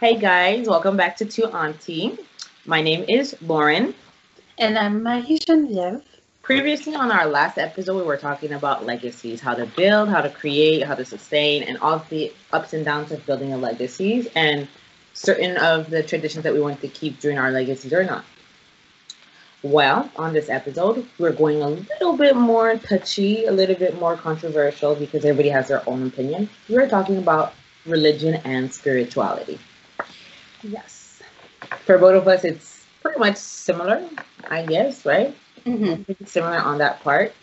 Hey guys, welcome back to Two Auntie. My name is Lauren. And I'm Marie Geneviève. Previously, on our last episode, we were talking about legacies how to build, how to create, how to sustain, and all the ups and downs of building a legacies, and certain of the traditions that we want to keep during our legacies or not. Well, on this episode, we're going a little bit more touchy, a little bit more controversial because everybody has their own opinion. We're talking about religion and spirituality. Yes. For both of us, it's pretty much similar, I guess, right? Mm-hmm. Similar on that part.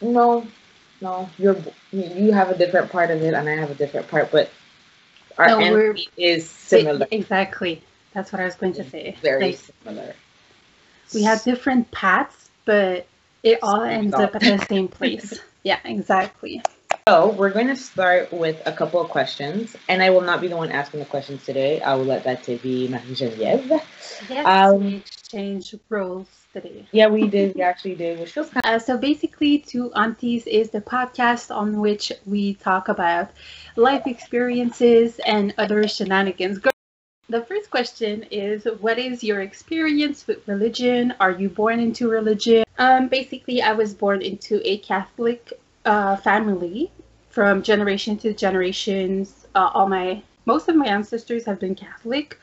No, no, you're you have a different part of it, and I have a different part, but our No, end is similar, Exactly. That's what I was going to say. very Like, similar. we have different paths, but it all ends up at the same place. Yeah, exactly. So we're going to start with a couple of questions, and I will not be the one asking the questions today. I will let that to be Marie Geneviève. Yes, Um, we exchange roles today. Yeah, we did. We actually did, which feels kind. Uh, so basically, Two Aunties is the podcast on which we talk about life experiences and other shenanigans. The first question is What is your experience with religion? Are you born into religion? Um, basically, I was born into a Catholic uh, family from generation to generations. Uh, all my most of my ancestors have been Catholic.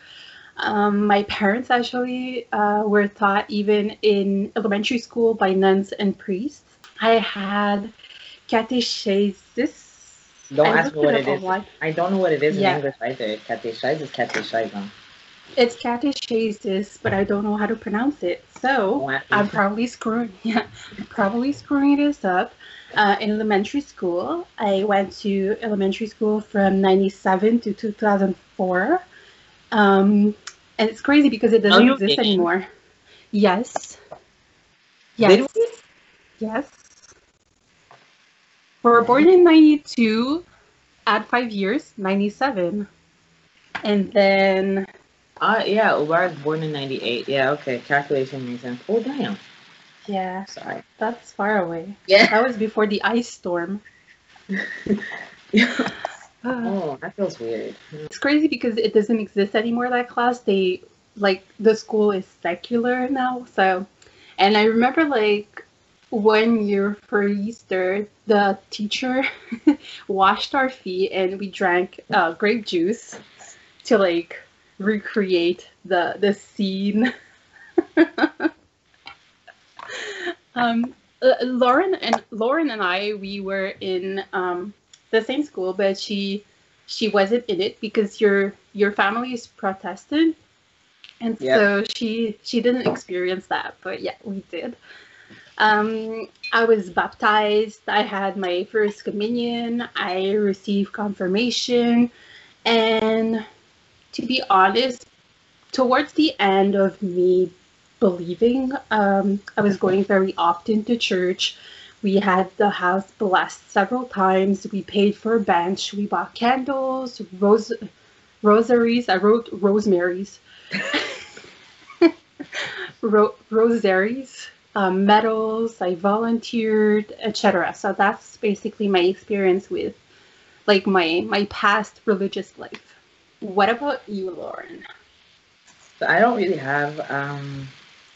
Um, my parents actually uh, were taught even in elementary school by nuns and priests. I had catechesis. Don't I ask me what it it up I don't know what it is Yeah. in English either. Catechise is. It's catechesis, but I don't know how to pronounce it. So Don't ask me. I'm probably screwing, yeah, I'm probably screwing this up. Uh, in elementary school, I went to elementary school from '97 to 2004, um, and it's crazy because it doesn't exist didn't. anymore. Yes. Yes. Yes. We were born in 92, add five years, 97. And then, Uh, yeah, Ubar was born in 98. Yeah, okay. Calculation makes sense. Oh, damn. Yeah, Sorry. that's far away. Yeah. That was before the ice storm. Uh, oh, that feels weird. it's crazy because it doesn't exist anymore, that class. They, like, the school is secular now. So, and I remember, like, one year for Easter, the teacher washed our feet and we drank uh, grape juice to like recreate the the scene. um, uh, Lauren and Lauren and I we were in um, the same school, but she she wasn't in it because your your family is Protestant, and Yep. so she she didn't experience that. But yeah, we did. Um, I was baptized. I had my first communion. I received confirmation, and to be honest, towards the end of me believing, um, I was going very often to church. We had the house blessed several times. We paid for a bench. We bought candles, rose, rosaries. I wrote rosemaries, Ro- rosaries, um, medals. I volunteered, etc. So that's basically my experience with, like my my past religious life. What about you, Lauren? So I don't really have um,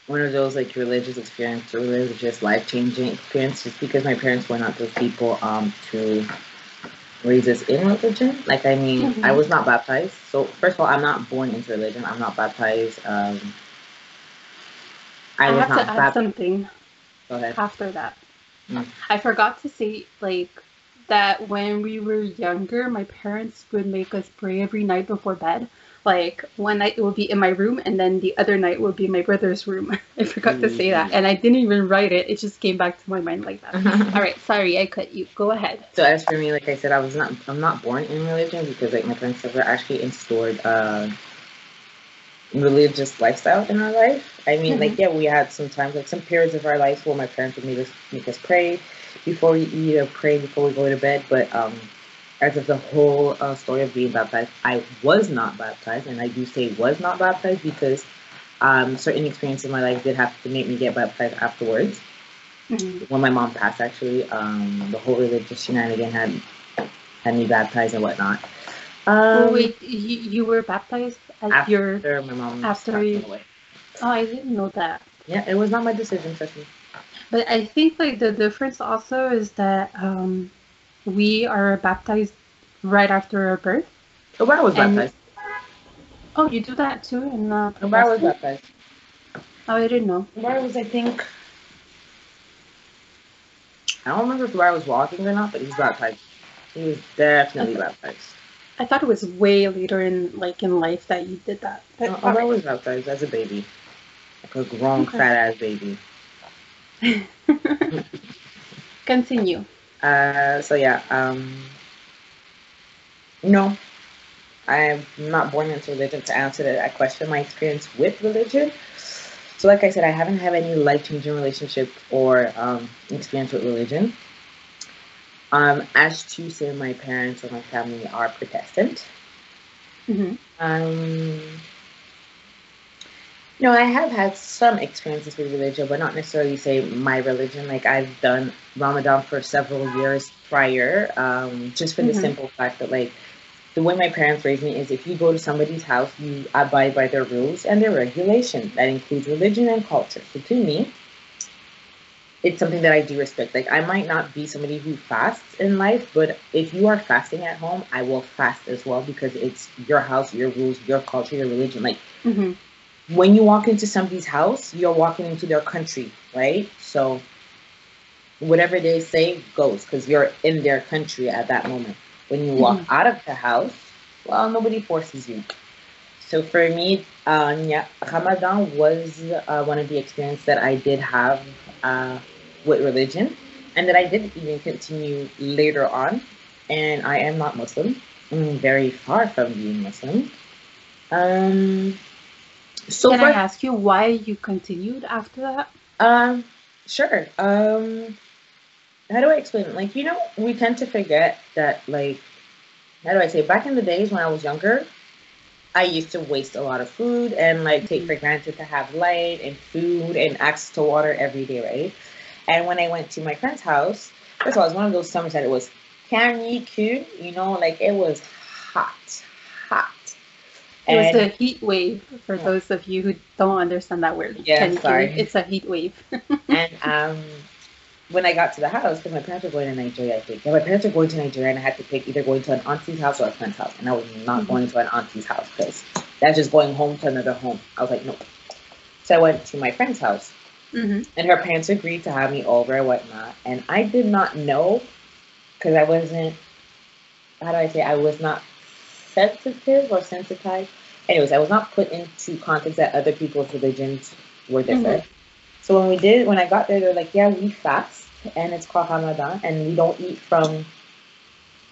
one of those like religious experiences, or religious life changing experiences, because my parents were not those people um, to raise us in religion. Like I mean, Mhm. I was not baptized. So first of all, I'm not born into religion. I'm not baptized. Um, I, I was have not to add baptized. something Go ahead. after that. Mm. I forgot to say like that when we were younger, my parents would make us pray every night before bed. Like one night it would be in my room, and then the other night would be my brother's room. I forgot to say that, and I didn't even write it. It just came back to my mind like that. All right, sorry, I cut you. Go ahead. So as for me, like I said, I was not I'm not born in religion because like my parents never actually installed uh religious lifestyle in our life. I mean, like yeah, we had some times like some periods of our lives where my parents would make us make us pray before we eat or pray before we go to bed. But um as of the whole uh, story of being baptized, I was not baptized, and I do say was not baptized because um, certain experiences in my life did have to make me get baptized afterwards. Mhm. when my mom passed actually um the whole religious shenanigan had had me baptized and whatnot Um, oh, wait, you, you were baptized at after your. my mom after passed you- away. Oh, I didn't know that. Yeah, it was not my decision, trust. But I think like the difference also is that um, we are baptized right after our birth. Obara was And- baptized. Oh, you do that too, and uh, Obara was baptized. Oh, I didn't know. Obara was, I think. I don't remember if Obara was walking or not, but he was baptized. He was definitely baptized. I thought it was way later in like in life that you did that. But No, all Obara was baptized as a baby, like a grown Okay. fat ass baby. Continue. Uh, so yeah, um, no, I'm not born into religion to answer that I question. My experience with religion. So, like I said, I haven't had any life changing relationship or um, experience with religion. Um, as to say, my parents or my family are Protestant. hmm Um, no, I have had some experiences with religion, but not necessarily say my religion. Like I've done Ramadan for several years prior, um, just for the Mhm. simple fact that like the way my parents raised me is if you go to somebody's house, you abide by their rules and their regulations. That includes religion and culture. So to me, it's something that I do respect. Like I might not be somebody who fasts in life, but if you are fasting at home, I will fast as well because it's your house, your rules, your culture, your religion. Like hmm when you walk into somebody's house, you're walking into their country, right? So whatever they say goes because you're in their country at that moment. When you walk out of the house, well, nobody forces you. So for me, uh, Ramadan was uh, one of the experiences that I did have uh, with religion, and that I did even continue later on. And I am not Muslim. I'm very far from being Muslim. Um, so Can far, I ask you why you continued after that? um, sure. Um, how do I explain it? Like, you know, we tend to forget that, like, how do I say? Back in the days when I was younger, I used to waste a lot of food and like take for granted to have light and food and access to water every day, right? And when I went to my friend's house, first of all, it was one of those summers that it was canicule, you you know, like it was hot. It was a heat wave. For Yeah. those of you who don't understand that word, Yeah, sorry. It's a heat wave. and um, when I got to the house, because my parents were going to Nigeria, I think. Yeah, my parents were going to Nigeria, and I had to pick either going to an auntie's house or a friend's house. And I was not Mhm. going to an auntie's house because that's just going home to another home. I was like, no. So I went to my friend's house, hmm and her parents agreed to have me over and whatnot. And I did not know because I wasn't, how do I say, I was not sensitive or sensitized. Anyways, I was not put into context that other people's religions were different. So when we did, when I got there, they're like, yeah, we fast, and it's called Ramadan, and we don't eat from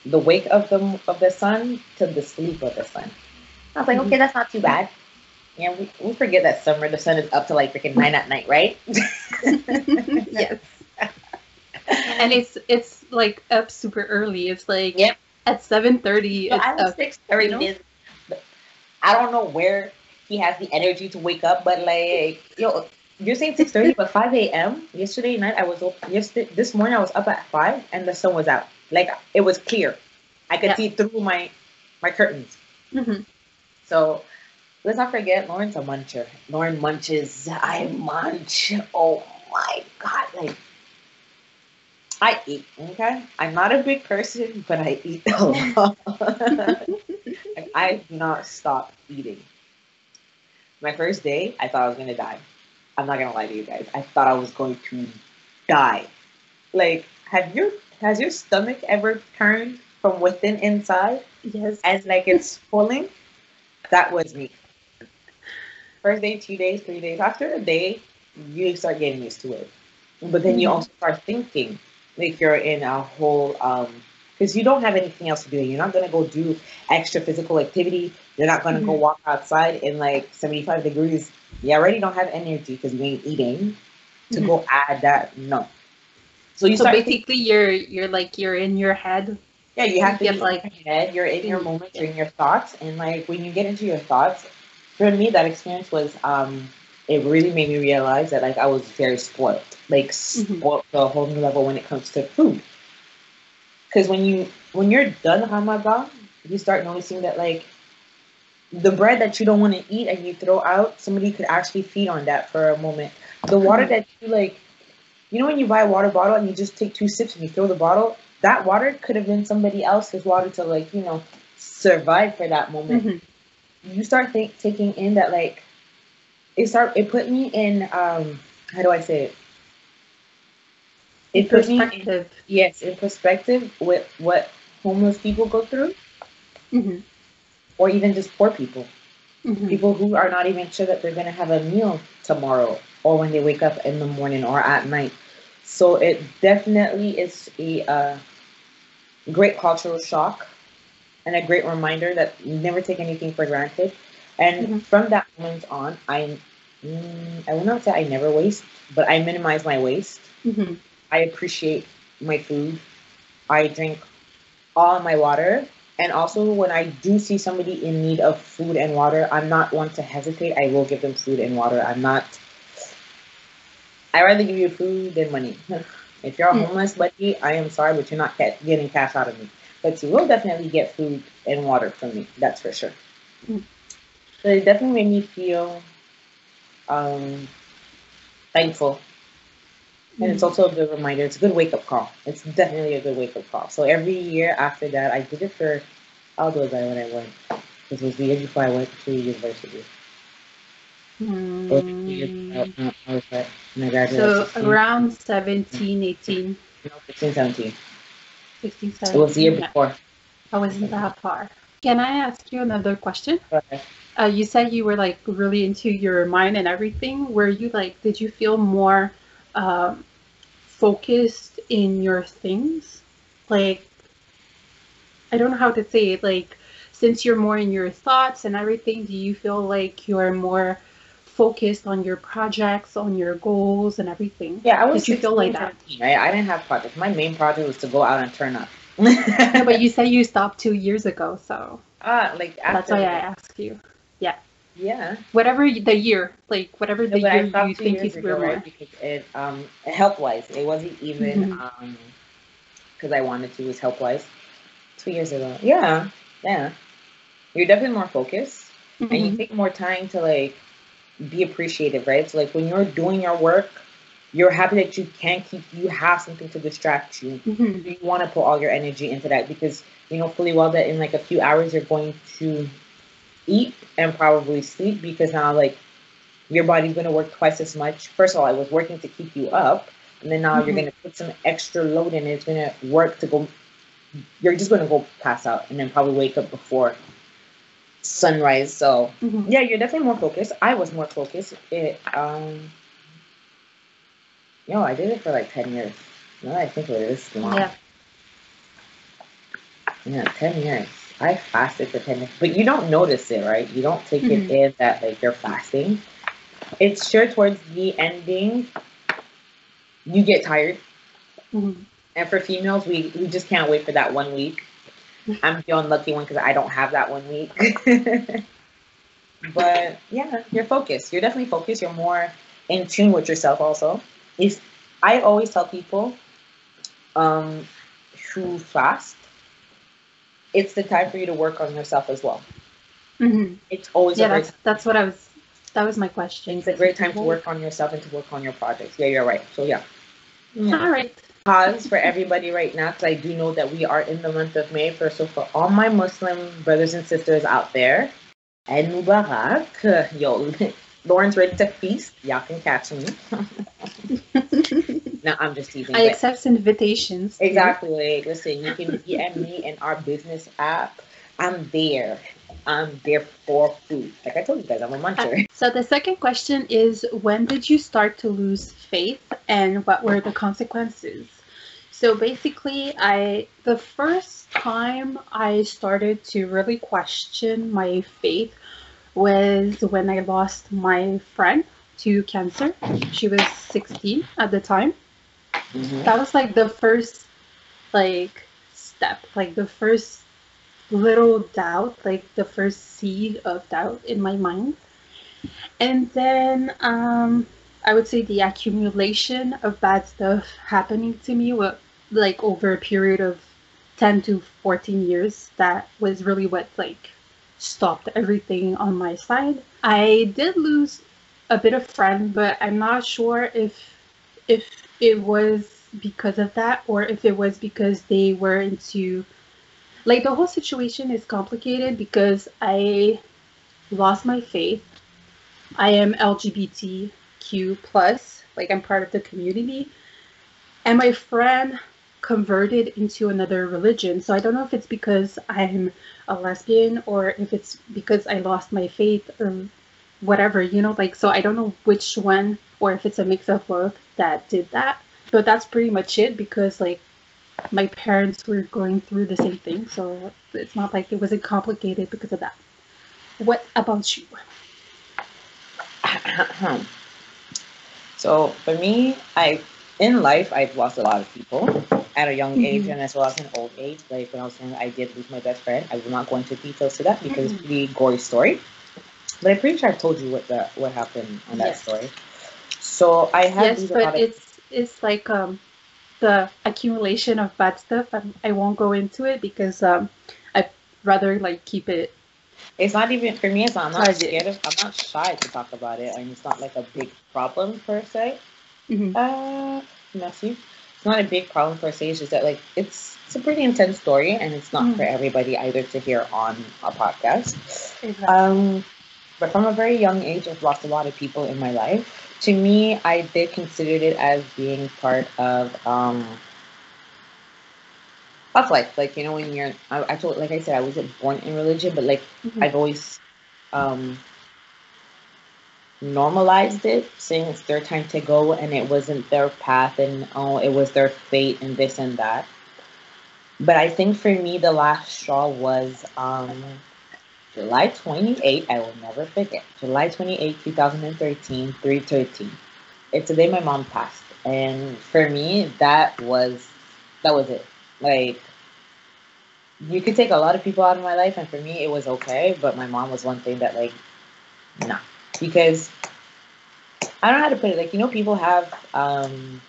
the wake of the of the sun to the sleep of the sun. I was like, Mhm. okay, that's not too bad. Yeah, we, we forget that summer the sun is up to like freaking nine at night, right? yes. And it's it's like up super early. It's like Yep. at seven thirty. So It's I was up. six thirty. you know? I don't know where he has the energy to wake up, but like, yo, you're saying six thirty, but five a.m. yesterday night I was up. Yesterday, this morning I was up at five, and the sun was out. Like it was clear. I could Yeah. see through my my curtains. Mhm. So let's not forget Lauren's a muncher. Lauren munches. I munch. Oh my god! Like I eat. Okay, I'm not a big person, but I eat a lot. I do not stop eating. My first day, I thought I was gonna die. I'm not gonna lie to you guys. I thought I was going to die. Like, have your has your stomach ever turned from within inside? Yes. as like it's pulling. That was me. First day, two days, three days. After a day, you start getting used to it. But then you Mhm. also start thinking like you're in a whole um because you don't have anything else to do. You're not gonna go do extra physical activity. You're not gonna go Mhm. walk outside in like 75 degrees. You already don't have energy because you ain't eating to Mhm. go add that. No. So you so start thinking- basically, you're you're like you're in your head. yeah, you have to get, like- like head. You're in your in- moments, you're in your thoughts, and like when you get into your thoughts, for me, that experience was um, it really made me realize that like I was very spoiled, like Mhm. spoiled to a whole new level when it comes to food. Because when you when you're done Ramadan, you start noticing that like the bread that you don't want to eat and you throw out, somebody could actually feed on that for a moment. The water Mhm. that you like, you know, when you buy a water bottle and you just take two sips and you throw the bottle, that water could have been somebody else's water to like, you know, survive for that moment. Mhm. You start think taking in that like, it start it put me in um how do I say it? It put me in, Perspective. yes in perspective with what homeless people go through, Mhm. or even just poor people. Mhm. people who are not even sure that they're going to have a meal tomorrow or when they wake up in the morning or at night. So it definitely is a uh, great cultural shock and a great reminder that you never take anything for granted. And Mhm. from that moment on, I mm, I will not say I never waste, but I minimize my waste. Mhm. I appreciate my food. I drink all my water. And also, when I do see somebody in need of food and water, I'm not one to hesitate. I will give them food and water. I'm not. I rather give you food than money. If you're a Mm. homeless buddy, I am sorry, but you're not get, getting cash out of me. But you will definitely get food and water from me. That's for sure. Mm. So it definitely made me feel um, thankful and it's also a good reminder. It's a good wake up call. It's definitely a good wake up call. So every year after that, I did it for how old was I when I went? It was the year before I went to university. It was the Mm. I was at- when I graduated. So around 17, 18, no, 16, 17. 16, It was the year before. I wasn't that far. Can I ask you another question? Okay. Uh, you said you were like really into your mind and everything. Were you like, did you feel more um, focused in your things? Like, I don't know how to say it. Like, since you're more in your thoughts and everything, do you feel like you're more focused on your projects, on your goals, and everything? Yeah, I was. Did you feel like that? 17, Right? I didn't have projects. My main project was to go out and turn up. No, but you said you stopped two years ago, so ah, like after, that's why I asked you. Yeah. Yeah. Whatever the year, like whatever the No, year you think you ago, more. right? Because it um health wise, it wasn't even Mhm. um because I wanted to. It was health wise. Two years ago, yeah, yeah. You're definitely more focused, and you Mhm. take more time to like be appreciative, right? So like when you're doing your work, you're happy that you can't keep. You have something to distract you. Mhm. You want to put all your energy into that because you know fully well that in like a few hours you're going to eat and probably sleep because now like your body's going to work twice as much. First of all, I was working to keep you up, and then now you're Mhm. going to put some extra load in. It's going to work to go. You're just going to go pass out and then probably wake up before sunrise. So Mhm. yeah, you're definitely more focused. I was more focused. It um, yo, I did it for like ten years. No, I think it, it's long. Yeah. Yeah, ten years. I fasted for ten years, but you don't notice it, right? You don't take Mhm. it in that like you're fasting. It's sure towards the ending, you get tired, Mhm. and for females, we we just can't wait for that one week. I'm the unlucky one because I don't have that one week. but yeah, you're focused. You're definitely focused. You're more in tune with yourself. Also, is I always tell people um, who fast, it's the time for you to work on yourself as well. Mhm. It's always Yeah, a great that's that's what I was. That was my question. it's a great time to work on yourself and to work on your projects. Yeah, you're right. So yeah. Yeah. All right. Pause for everybody right now because I do know that we are in the month of May. For so for all my Muslim brothers and sisters out there, and Mubarak, yo, Lauren's ready to feast. Y'all can catch me. no, I'm just teasing. I accept invitations. Exactly. Listen, you can DM me in our business app. I'm there. I'm there for food. Like I told you guys, I'm a muncher. Uh, so the second question is when did you start to lose faith and what were the consequences? So basically I the first time I started to really question my faith was when I lost my friend to cancer. She was 16 at the time. Mhm. That was like the first like step, like the first little doubt, like the first seed of doubt in my mind. And then um I would say the accumulation of bad stuff happening to me like over a period of 10 to 14 years that was really what like stopped everything on my side i did lose a bit of friend but i'm not sure if if it was because of that or if it was because they were into like the whole situation is complicated because i lost my faith. I am lgbtq plus like i'm part of the community. And my friend converted into another religion. So I don't know if it's because I'm a lesbian or if it's because I lost my faith or whatever, you know, like so I don't know which one or if it's a mix of both that did that. But that's pretty much it because like my parents were going through the same thing, so it's not like it wasn't complicated because of that. What about you? so for me, I in life I've lost a lot of people at a young mm-hmm. age and as well as an old age. Like when I was saying I did lose my best friend. I will not go into details to that because mm-hmm. it's a pretty gory story. But I'm pretty sure I've told you what the what happened on that yes. story. So I have yes, but it's it's like um the accumulation of bad stuff. I'm, I will not go into it because um I'd rather like keep it. It's not even for me. It's not. I'm not scared of. I'm not shy to talk about it. I mean, it's not like a big problem per se. Mm-hmm. Uh, messy it's not a big problem for se. It's just that like it's it's a pretty intense story, and it's not mm. for everybody either to hear on a podcast. Exactly. Um, but from a very young age, I've lost a lot of people in my life. To me, I did consider it as being part of um, of life. Like you know, when you're, I, I told, like I said, I wasn't born in religion, but like mm-hmm. I've always um, normalized it, saying it's their time to go and it wasn't their path and oh, it was their fate and this and that. But I think for me, the last straw was um, July 28, I will never forget. July 28, 2013, 313. It's the day my mom passed. And for me, that was, that was it. Like, you could take a lot of people out of my life, and for me, it was okay. But my mom was one thing that, like, nah, because I don't know how to put it. Like you know, people have um,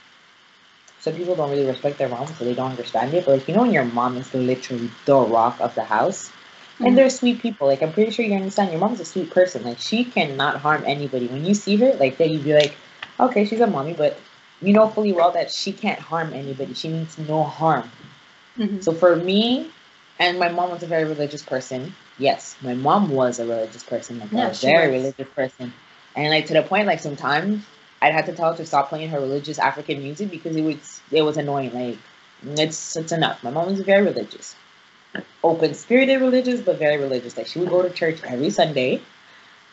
some people don't really respect their mom, so they don't understand it. But like you know, when your mom is literally the rock of the house. And they're sweet people. Like I'm pretty sure you understand. Your mom's a sweet person. Like she cannot harm anybody. When you see her, like that, you'd be like, okay, she's a mommy, but you know fully well that she can't harm anybody. She means no harm. Mm-hmm. So for me, and my mom was a very religious person. Yes, my mom was a religious person. Like yeah, a very was. religious person. And like to the point, like sometimes I'd have to tell her to stop playing her religious African music because it was it was annoying. Like it's it's enough. My mom was very religious, open spirited religious, but very religious. Like she would go to church every Sunday.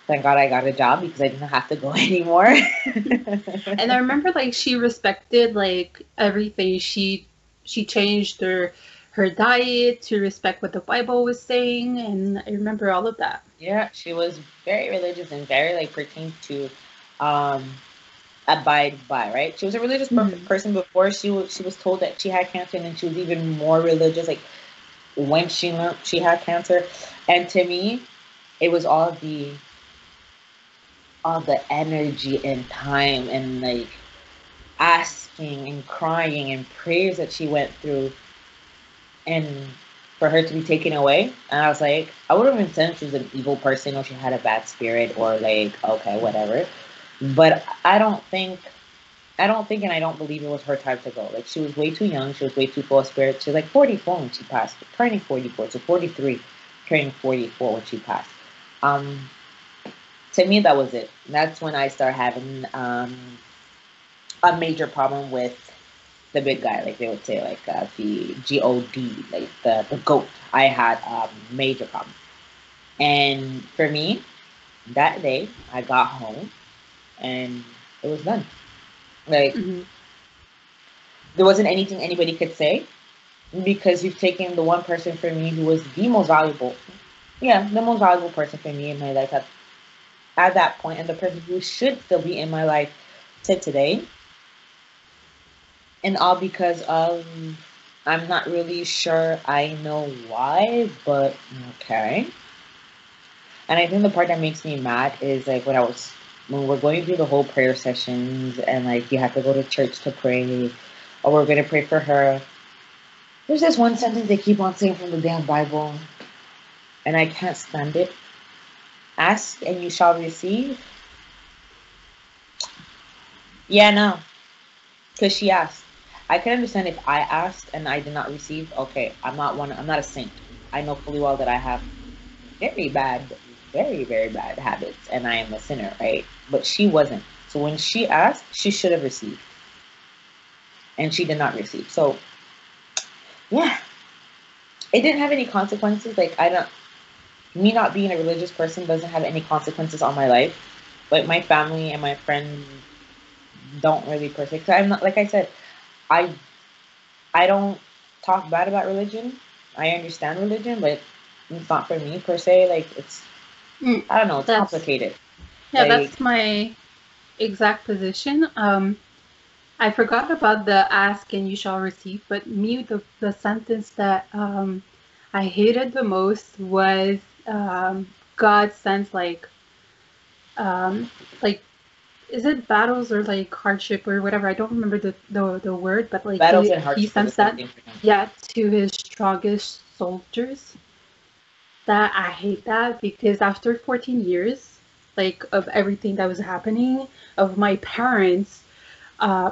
Thank God I got a job because I didn't have to go anymore. and I remember like she respected like everything. She she changed her her diet to respect what the Bible was saying, and I remember all of that. Yeah, she was very religious and very like pertained to um abide by, right? She was a religious mm-hmm. person before she was she was told that she had cancer, and then she was even more religious like when she learned she had cancer. And to me, it was all the all the energy and time and like asking and crying and prayers that she went through and for her to be taken away. And I was like, I would have been said she was an evil person or she had a bad spirit or like, okay, whatever. But I don't think, I don't think and I don't believe it was her time to go. Like she was way too young. She was way too full of spirit. She was like 44 when she passed, turning 44. So 43, turning 44 when she passed. Um, to me, that was it. That's when I started having um, a major problem with the big guy, like they would say, like uh, the God, like the the goat. I had a major problem, and for me, that day I got home, and it was done. Like mm-hmm. there wasn't anything anybody could say because you've taken the one person for me who was the most valuable, yeah, the most valuable person for me in my life at, at that point, and the person who should still be in my life to today and all because of I'm not really sure I know why, but okay. And I think the part that makes me mad is like when I was when we're going through the whole prayer sessions and like you have to go to church to pray or we're gonna pray for her. There's this one sentence they keep on saying from the damn Bible, and I can't stand it. Ask and you shall receive. Yeah, no. Because she asked. I can understand if I asked and I did not receive. Okay, I'm not one. I'm not a saint. I know fully well that I have very bad, very very bad habits, and I am a sinner, right? But she wasn't. So when she asked, she should have received, and she did not receive. So yeah, it didn't have any consequences. Like I don't, me not being a religious person doesn't have any consequences on my life, but my family and my friends don't really partake. I'm not like I said, I I don't talk bad about religion. I understand religion, but it's not for me per se. Like it's Mm, I don't know, it's that's- complicated. Yeah, Like- that's my exact position. Um, I forgot about the ask and you shall receive, but me, the, the sentence that um, I hated the most was um, God sends like, um, like, is it battles or like hardship or whatever? I don't remember the, the, the word, but like Battles he, and he sends that thing for them. yeah to his strongest soldiers that i hate that because after 14 years like of everything that was happening of my parents uh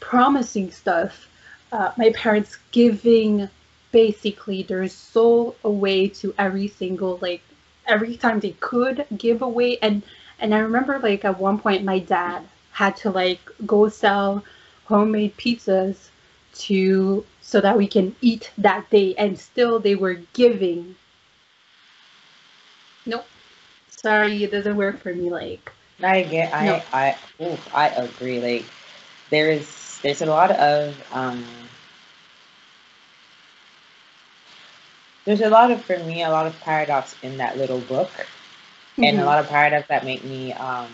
promising stuff uh, my parents giving basically their soul away to every single like every time they could give away. And and i remember like at one point my dad had to like go sell homemade pizzas to so that we can eat that day. And still they were giving nope sorry it doesn't work for me like I get I No. I ooh, I agree. Like there is there's a lot of um there's a lot of for me a lot of paradox in that little book and a Mhm. lot of paradox that make me um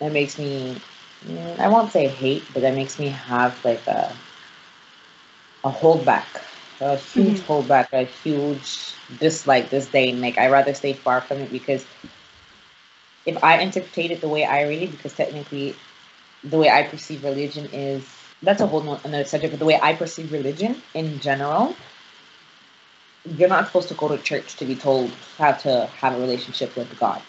that makes me mm, I won't say hate, but that makes me have like a a holdback, a huge Mhm. holdback, a huge dislike, disdain. Like I rather stay far from it because if I interpret it the way I read it, because technically the way I perceive religion is that's a whole no- another subject. But the way I perceive religion in general, you're not supposed to go to church to be told how to have a relationship with God.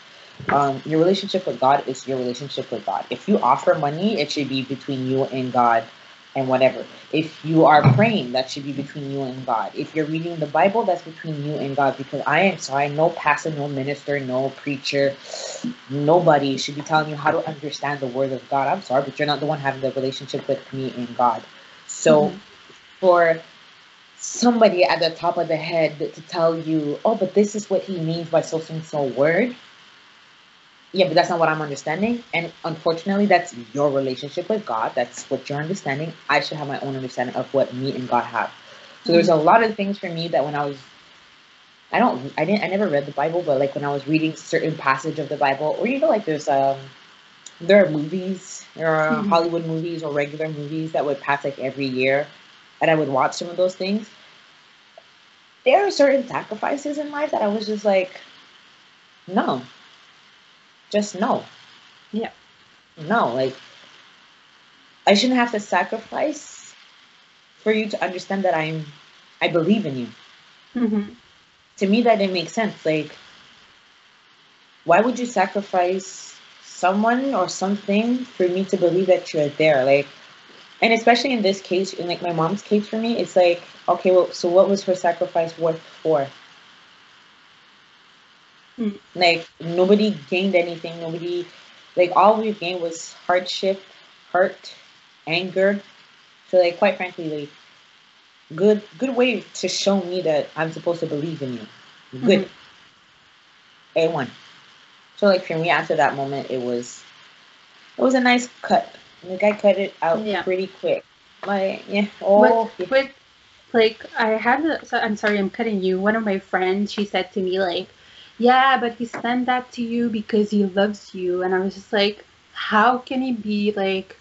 Um, your relationship with God is your relationship with God. If you offer money, it should be between you and God and whatever. If you are praying, that should be between you and God. If you're reading the Bible, that's between you and God. Because I am sorry, no pastor, no minister, no preacher, nobody should be telling you how to understand the word of God. I'm sorry, but you're not the one having the relationship with me and God. So Mhm. for somebody at the top of the head to tell you, oh, but this is what he means by so and so word. Yeah, but that's not what I'm understanding. And unfortunately, that's your relationship with God. That's what you're understanding. I should have my own understanding of what me and God have. So there's a lot of things for me that when I was I don't I didn't I never read the Bible, but like when I was reading certain passage of the Bible, or you know, like there's um there are movies, there are Mhm. Hollywood movies or regular movies that would pass like every year, and I would watch some of those things. There are certain sacrifices in life that I was just like, no, just no. Yeah. No, like I shouldn't have to sacrifice for you to understand that I'm I believe in you Mhm. to me that didn't make sense like why would you sacrifice someone or something for me to believe that you're there like and especially in this case in like my mom's case for me it's like okay well so what was her sacrifice worth for Mm. like nobody gained anything. Nobody like all we gained was hardship hurt anger so like quite frankly like good good way to show me that i'm supposed to believe in you. Good. A1 so like for me after that moment it was it was a nice cut. Like i cut it out Yeah. pretty quick. Like yeah oh But, but like I had a, so I'm sorry I'm cutting you. One of my friends she said to me like, "Yeah, but he sent that to you because he loves you." And I was just like, "How can he be like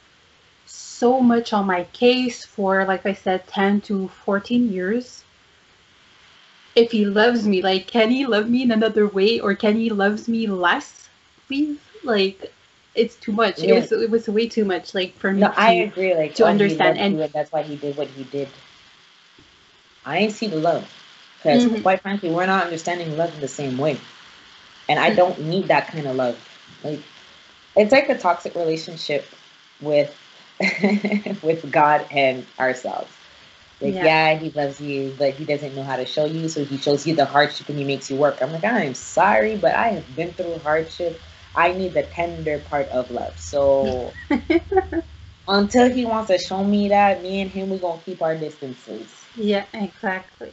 so much on my case for like I said 10 to 14 years?" If he loves me, like can he love me in another way or can he loves me less? Please, like it's too much. It was it was way too much like for me no to i agree like to understand and- and that's why he did what he did I ain't see the love. Because Mhm. quite frankly, we're not understanding love in the same way. And I don't need that kind of love. Like it's like a toxic relationship with with God and ourselves. Like, Yeah. yeah. he loves you, but he doesn't know how to show you, so he shows you the hardship and he makes you work. I'm like, I'm sorry, but I have been through hardship. I need the tender part of love. So until he wants to show me that, me and him, we're gonna keep our distances. Yeah, exactly.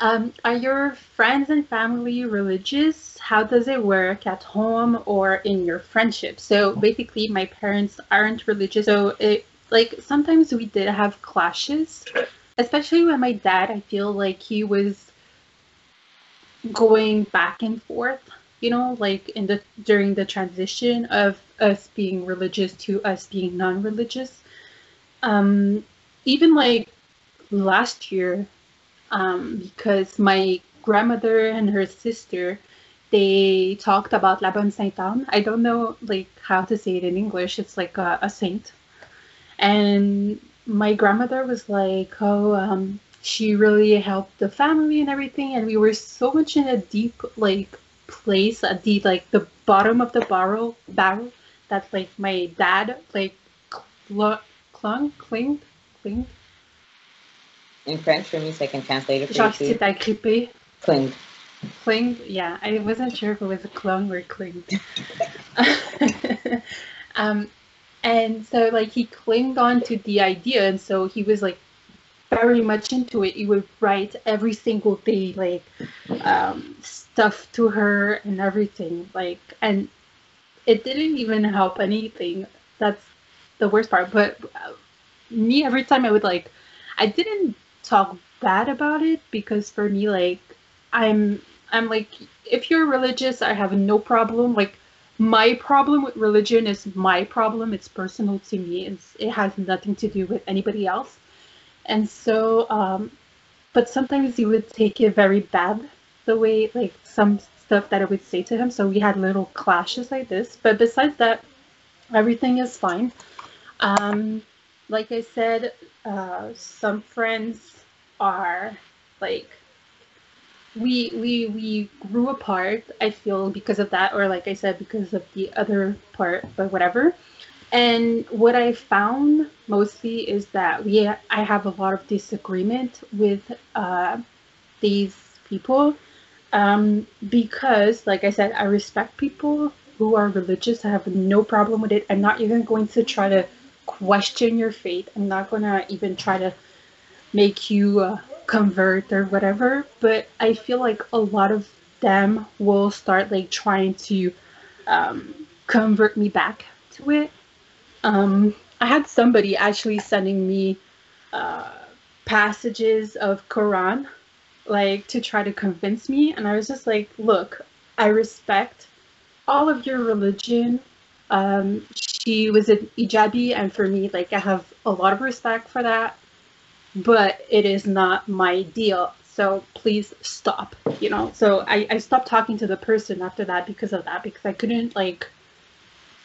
Um, are your friends and family religious? How does it work at home or in your friendship? So basically, my parents aren't religious, so it like sometimes we did have clashes, especially with my dad. I feel like he was going back and forth, you know, like in the during the transition of us being religious to us being non-religious. Um, even like last year um, because my grandmother and her sister they talked about La Bonne Sainte Anne. I don't know like how to say it in English. It's like a, a saint, and my grandmother was like, "Oh, um, she really helped the family and everything," and we were so much in a deep like place, at the like the bottom of the barrel barrel that like my dad like cl- clung, clinged, clinged In French for me, so I can translate it for Genre, you too. agrippé. Cling. Cling. Yeah, I wasn't sure if it was a clung or cling. um, and so like he clinged on to the idea, and so he was like very much into it. He would write every single day, like um, stuff to her and everything. Like, and it didn't even help anything. That's the worst part. But uh, me, every time I would like, I didn't talk bad about it because for me, like, I'm, I'm like, if you're religious, I have no problem. Like, my problem with religion is my problem. It's personal to me. It's, it has nothing to do with anybody else. And so, um, but sometimes he would take it very bad, the way, like, some stuff that I would say to him. So we had little clashes like this. But besides that, everything is fine. Um, like I said, uh, some friends are like we we we grew apart. I feel because of that, or like I said, because of the other part, but whatever. And what I found mostly is that we I have a lot of disagreement with uh, these people um, because, like I said, I respect people who are religious. I have no problem with it. I'm not even going to try to question your faith. I'm not gonna even try to make you uh, convert or whatever. But I feel like a lot of them will start like trying to um, convert me back to it. Um, I had somebody actually sending me uh, passages of Quran, like to try to convince me, and I was just like, "Look, I respect all of your religion." Um, she was an hijabi, and for me, like, I have a lot of respect for that, but it is not my deal. So please stop, you know. So I, I stopped talking to the person after that because of that, because I couldn't like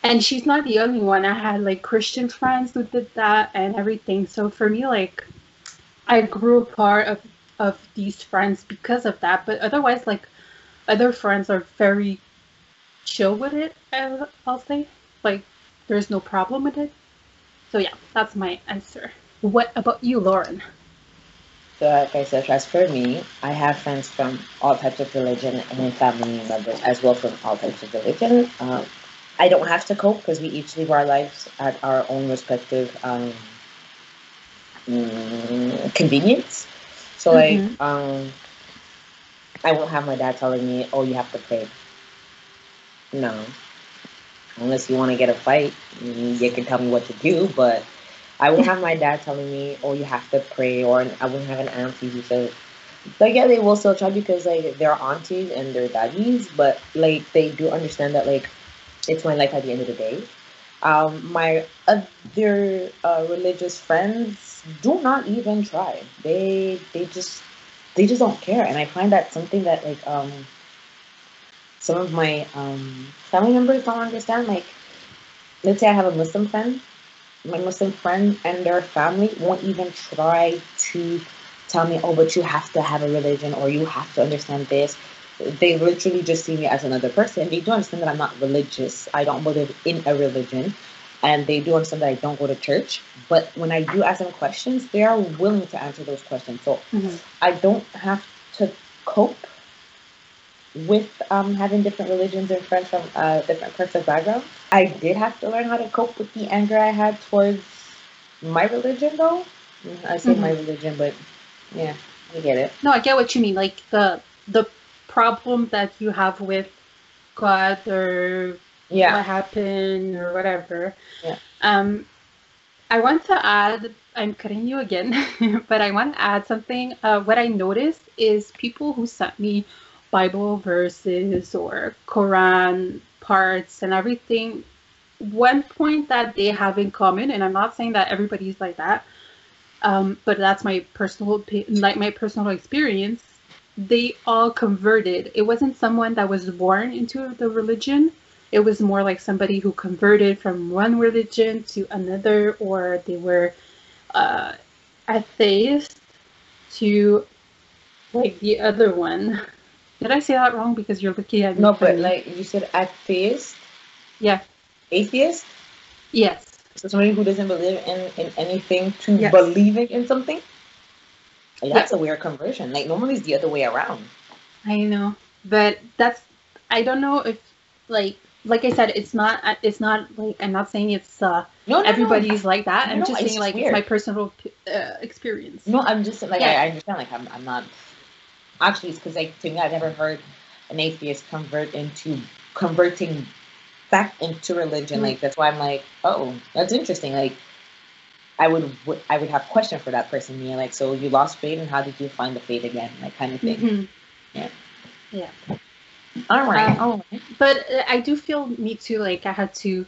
and she's not the only one. I had like Christian friends who did that and everything. So for me, like, I grew apart of of these friends because of that. But otherwise, like, other friends are very chill with it. I'll say, like, there's no problem with it. So yeah, that's my answer. What about you, Lauren? So, like I said, as for me, I have friends from all types of religion and family members as well from all types of religion. Um, I don't have to cope because we each live our lives at our own respective um, mm, convenience. So, like, Mhm. um, I won't have my dad telling me, "Oh, you have to pray." No, unless you want to get a fight, you can tell me what to do. But I won't have my dad telling me, "Oh, you have to pray," or I wouldn't have an auntie who says, "But yeah, they will still try because like they're aunties and they're daddies, but like they do understand that like it's my life at the end of the day." Um, my other uh, religious friends do not even try. They they just they just don't care, and I find that something that like um some of my um family members don't understand. Like, let's say I have a Muslim friend my Muslim friends and their family won't even try to tell me, oh, but you have to have a religion or you have to understand this. They literally just see me as another person. They do understand that I'm not religious. I don't believe in a religion. And they do understand that I don't go to church. But when I do ask them questions, they are willing to answer those questions. So Mhm. I don't have to cope with um, having different religions and friends from uh, different parts of background. I did have to learn how to cope with the anger I had towards my religion, though. Mm, I say my religion, but yeah, I get it. No, I get what you mean. Like the the problem that you have with God or Yeah, what happened or whatever. Yeah. Um, I want to add. I'm cutting you again, but I want to add something. Uh, what I noticed is people who sent me Bible verses or Quran parts and everything. One point that they have in common, and I'm not saying that everybody's like that, um, but that's my personal like my personal experience. They all converted. It wasn't someone that was born into the religion it was more like somebody who converted from one religion to another or they were uh, atheist to like the other one did i say that wrong because you're looking at me no, but like you said, atheist, yeah atheist. yes So somebody who doesn't believe in, in anything to Yes. believing in something. Like, that's a weird conversion. Like normally it's the other way around. i know but that's i don't know if like like i said it's not it's not like i'm not saying it's uh No, no, no. everybody's like that i'm No, just saying like weird. it's my personal uh, experience No, I'm just like Yeah. I, I understand. Like I'm, I'm not. Actually, it's because like to me, I've never heard an atheist convert into converting back into religion. Mhm. Like that's why I'm like, oh, that's interesting. Like I would, would I would have question for that person. Being like, so you lost faith, and how did you find the faith again? Like kind of thing. Mhm. Yeah. Yeah. All right. Um, right. But uh, I do feel me too. Like I had to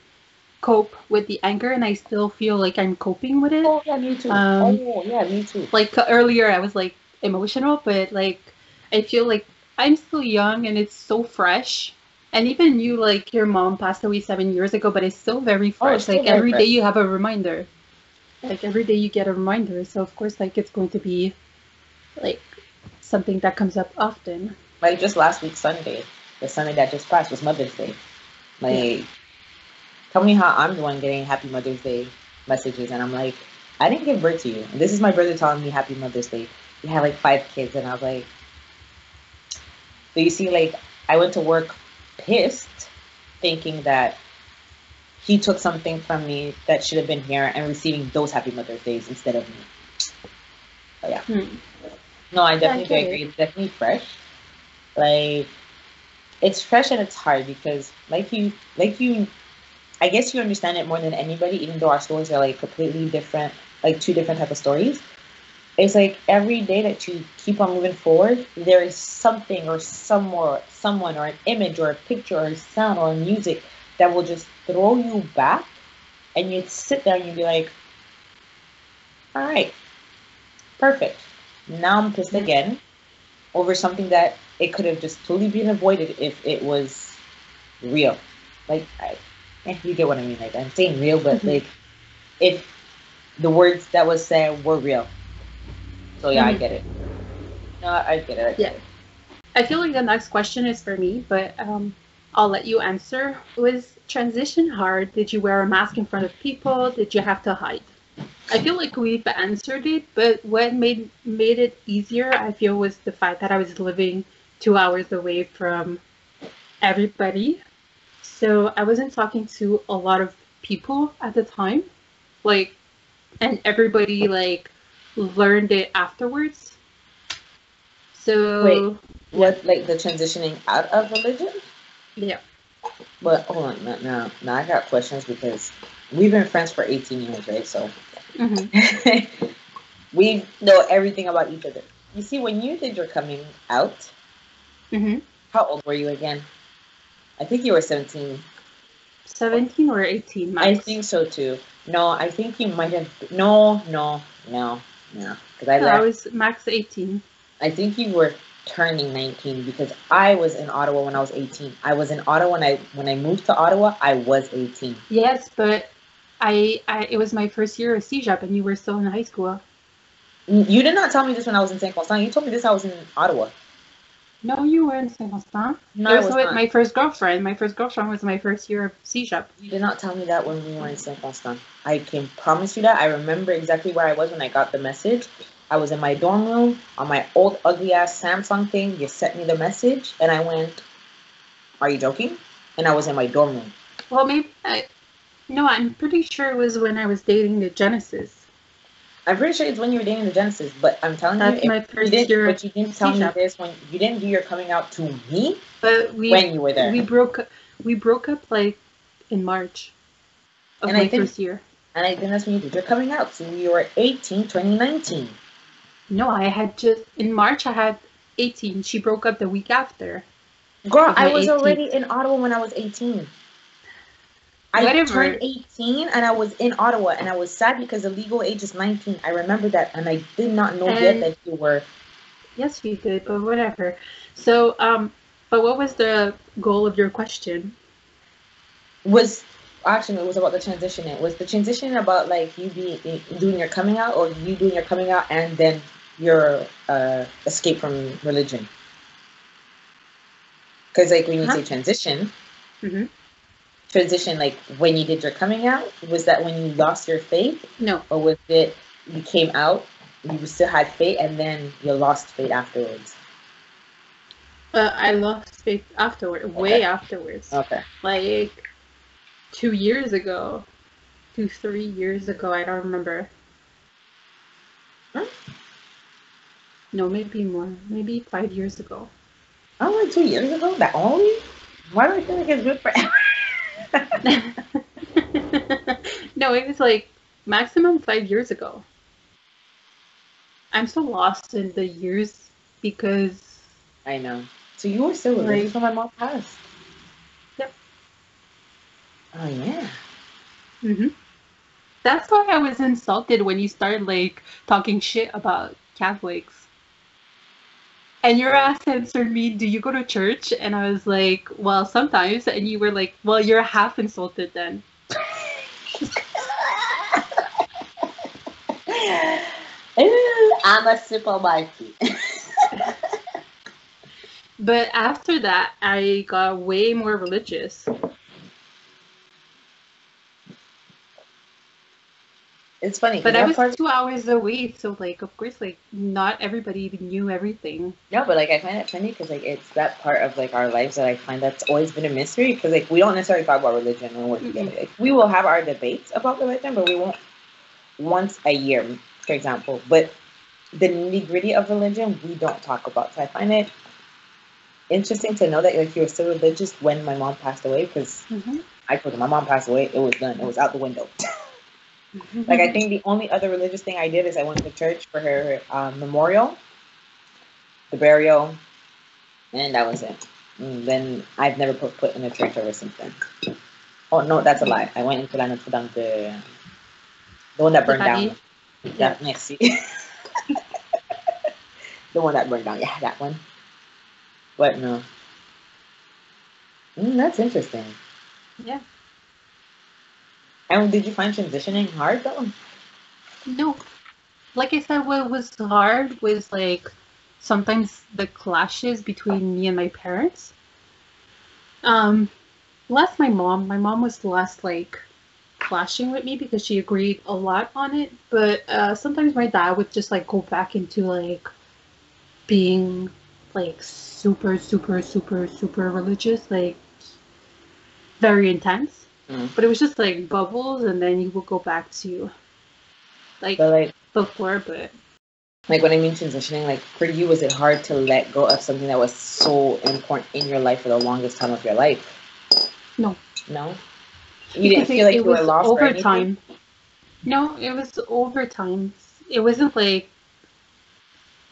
cope with the anger, and I still feel like I'm coping with it. Oh yeah, me too. um, oh yeah, me too. Like earlier, I was like emotional, but like I feel like I'm still young, and it's so fresh. And even you, like your mom passed away seven years ago, but it's still very Oh, fresh. it's still like very every day fresh. you have a reminder. Like every day you get a reminder. So of course, like it's going to be like something that comes up often. Like just last week Sunday, the Sunday that just passed was Mother's Day. Like, tell me how I'm the one getting Happy Mother's Day messages, and I'm like, I didn't give birth to you. And this is my brother telling me Happy Mother's Day. We had like five kids, and I was like, but you see, like, I went to work pissed, thinking that he took something from me that should have been here and receiving those Happy Mother's Days instead of me. But yeah. Hmm. No, I definitely agree. It's definitely fresh. Like it's fresh and it's hard because like you like you I guess you understand it more than anybody, even though our stories are like completely different, like two different type of stories. It's like every day that you keep on moving forward, there is something or somewhere, someone or an image or a picture or a sound or a music that will just throw you back and you'd sit there and you'd be like, All right, perfect. Now I'm pissed again over something that it could have just totally been avoided if it was real. Like, I, eh, you get what I mean. Like, I'm saying real, but like, if the words that was said were real. So yeah, I Mhm. get it. No, I get it. I get Yeah. it. I feel like the next question is for me, but um, I'll let you answer. Was transition hard? Did you wear a mask in front of people? Did you have to hide? I feel like we've answered it, but what made made it easier, I feel, was the fact that I was living two hours away from everybody. So I wasn't talking to a lot of people at the time. Like and everybody like learned it afterwards. So Wait. What, like the transitioning out of religion? yeah. But hold on, no, no, no, I got questions because we've been friends for 18 years, right? So hmm we know everything about each other. You see, when you did your coming out, hmm how old were you again? I think you were 17. 17 or 18 max. I think so too. No, I think you might have. No, no, no, no. Because I Yeah, I was max 18. I think you were turning 19 because I was in Ottawa when I was 18. I was in Ottawa when I when I moved to Ottawa. I was 18. Yes, but I, I it was my first year of CEGEP and you were still in high school. You did not tell me this when I was in Saint Constant. You told me this I was in Ottawa. No, you were in Saint Constant. No, I was, with not. my first girlfriend. My first girlfriend was my first year of CEGEP. You did not tell me that when we were in Saint Constant. I can promise you that. I remember exactly where I was when I got the message. I was in my dorm room on my old ugly ass Samsung thing. You sent me the message, and I went, "Are you joking?" And I was in my dorm room. Well, maybe I, no, I'm pretty sure it was when I was dating the Genesis. I'm pretty sure it's when you were dating the Genesis, but I'm telling That's you, my if you didn't, year but you didn't tell me this when you didn't do your coming out to me But we when you were there. we broke we broke up like in March of And I my think- first year. and I think that's when you did your coming out. So you were 18, 2019. No, I had just in March I had 18. She broke up the week after. Girl, I was 18th. already in Ottawa when I was 18. I Whatever. turned 18 and I was in Ottawa and I was sad because the legal age is 19. I remember that and I did not know yet that you were. Yes, you did, but whatever. So, um, but what was the goal of your question? Was actually it was about the transition. It was the transition about like you be doing your coming out or you doing your coming out and then your uh, escape from religion. Because like when you say Huh? transition, Mhm. Transition like when you did your coming out was that when you lost your faith No, or was it you came out you still had faith and then you lost faith afterwards uh, I lost faith afterward, way afterwards. okay Like two years ago, two three years ago. I don't remember. Huh? No, maybe more. Maybe five years ago. oh like two years ago that only why do i feel like it's good forever no, it was like maximum five years ago. I'm so lost in the years because i know so you were still with Like- my mom passed Yep. oh yeah hmm that's why I was insulted when you started like talking shit about Catholics. And your ass answered me, "Do you go to church?" And I was like, "Well, sometimes." And you were like, "Well, you're half insulted then." i'm a super marky But after that, I got way more religious. It's funny But I was part- two hours away, so like, of course, like, not everybody even knew everything. No, but like I find it funny because like it's that part of like our lives that I find that's always been a mystery because like we don't necessarily talk about religion when we're together. Like, we will have our debates about religion, but we won't once a year, for example. But the nitty gritty of religion we don't talk about. So I find it interesting to know that like you were still religious when my mom passed away because Mm-hmm. I told you my mom passed away. It was done. It was out the window. Like I think the only other religious thing I did is I went to church for her um, memorial, the burial, and that was it. And then I've never put put in a church ever since then. Oh no, that's a lie. I went into La Notre Dame, the the one that burned down. Yeah, merci. the one that burned down. Yeah, that one. But no. Mm, that's interesting. Yeah. And did you find transitioning hard though? No. Like I said, what was hard was like sometimes the clashes between me and my parents. Um, less my mom. My mom was less like clashing with me because she agreed a lot on it. But uh, sometimes my dad would just like go back into like being like super, super, super, super religious, like very intense. Mm. But it was just like bubbles, and then you would go back to like But like before, but like when I mean transitioning, like for you was it hard to let go of something that was so important in your life for the longest time of your life? No. No? You didn't feel like it you were was lost or anything? overtime. No, it was overtime. It wasn't like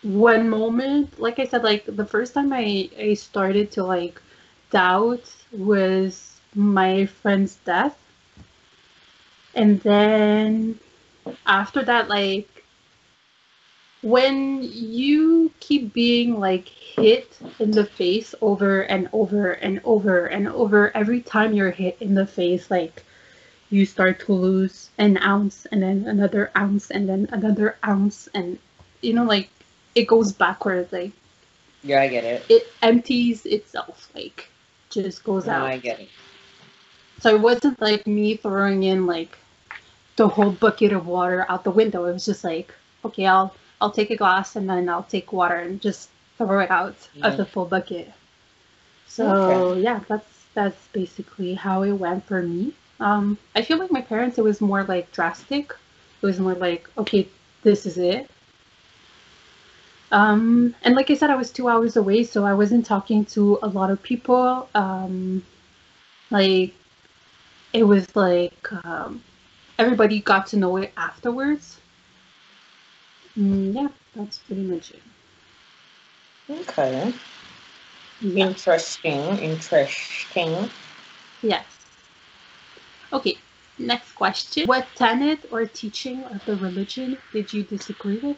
one moment. Like I said, like the first time I I started to like doubt was my friend's death, and then after that, like when you keep being like hit in the face over and over and over and over every time you're hit in the face like you start to lose an ounce and then another ounce and then another ounce and you know, like it goes backwards. Like Yeah, I get it. it empties itself. Like just goes No, out. I get it. So it wasn't like me throwing in like the whole bucket of water out the window. It was just like, okay, I'll I'll take a glass and then I'll take water and just throw it out Yeah. of the full bucket. So Okay. yeah, that's that's basically how it went for me. Um, I feel like my parents it was more like drastic. It was more like, okay, this is it. Um, and like I said, I was two hours away, so I wasn't talking to a lot of people. Um, like it was like um, everybody got to know it afterwards. Mm, yeah, that's pretty much it. Okay. Yeah. Interesting. Interesting. Yes. Okay, next question. What tenet or teaching of the religion did you disagree with?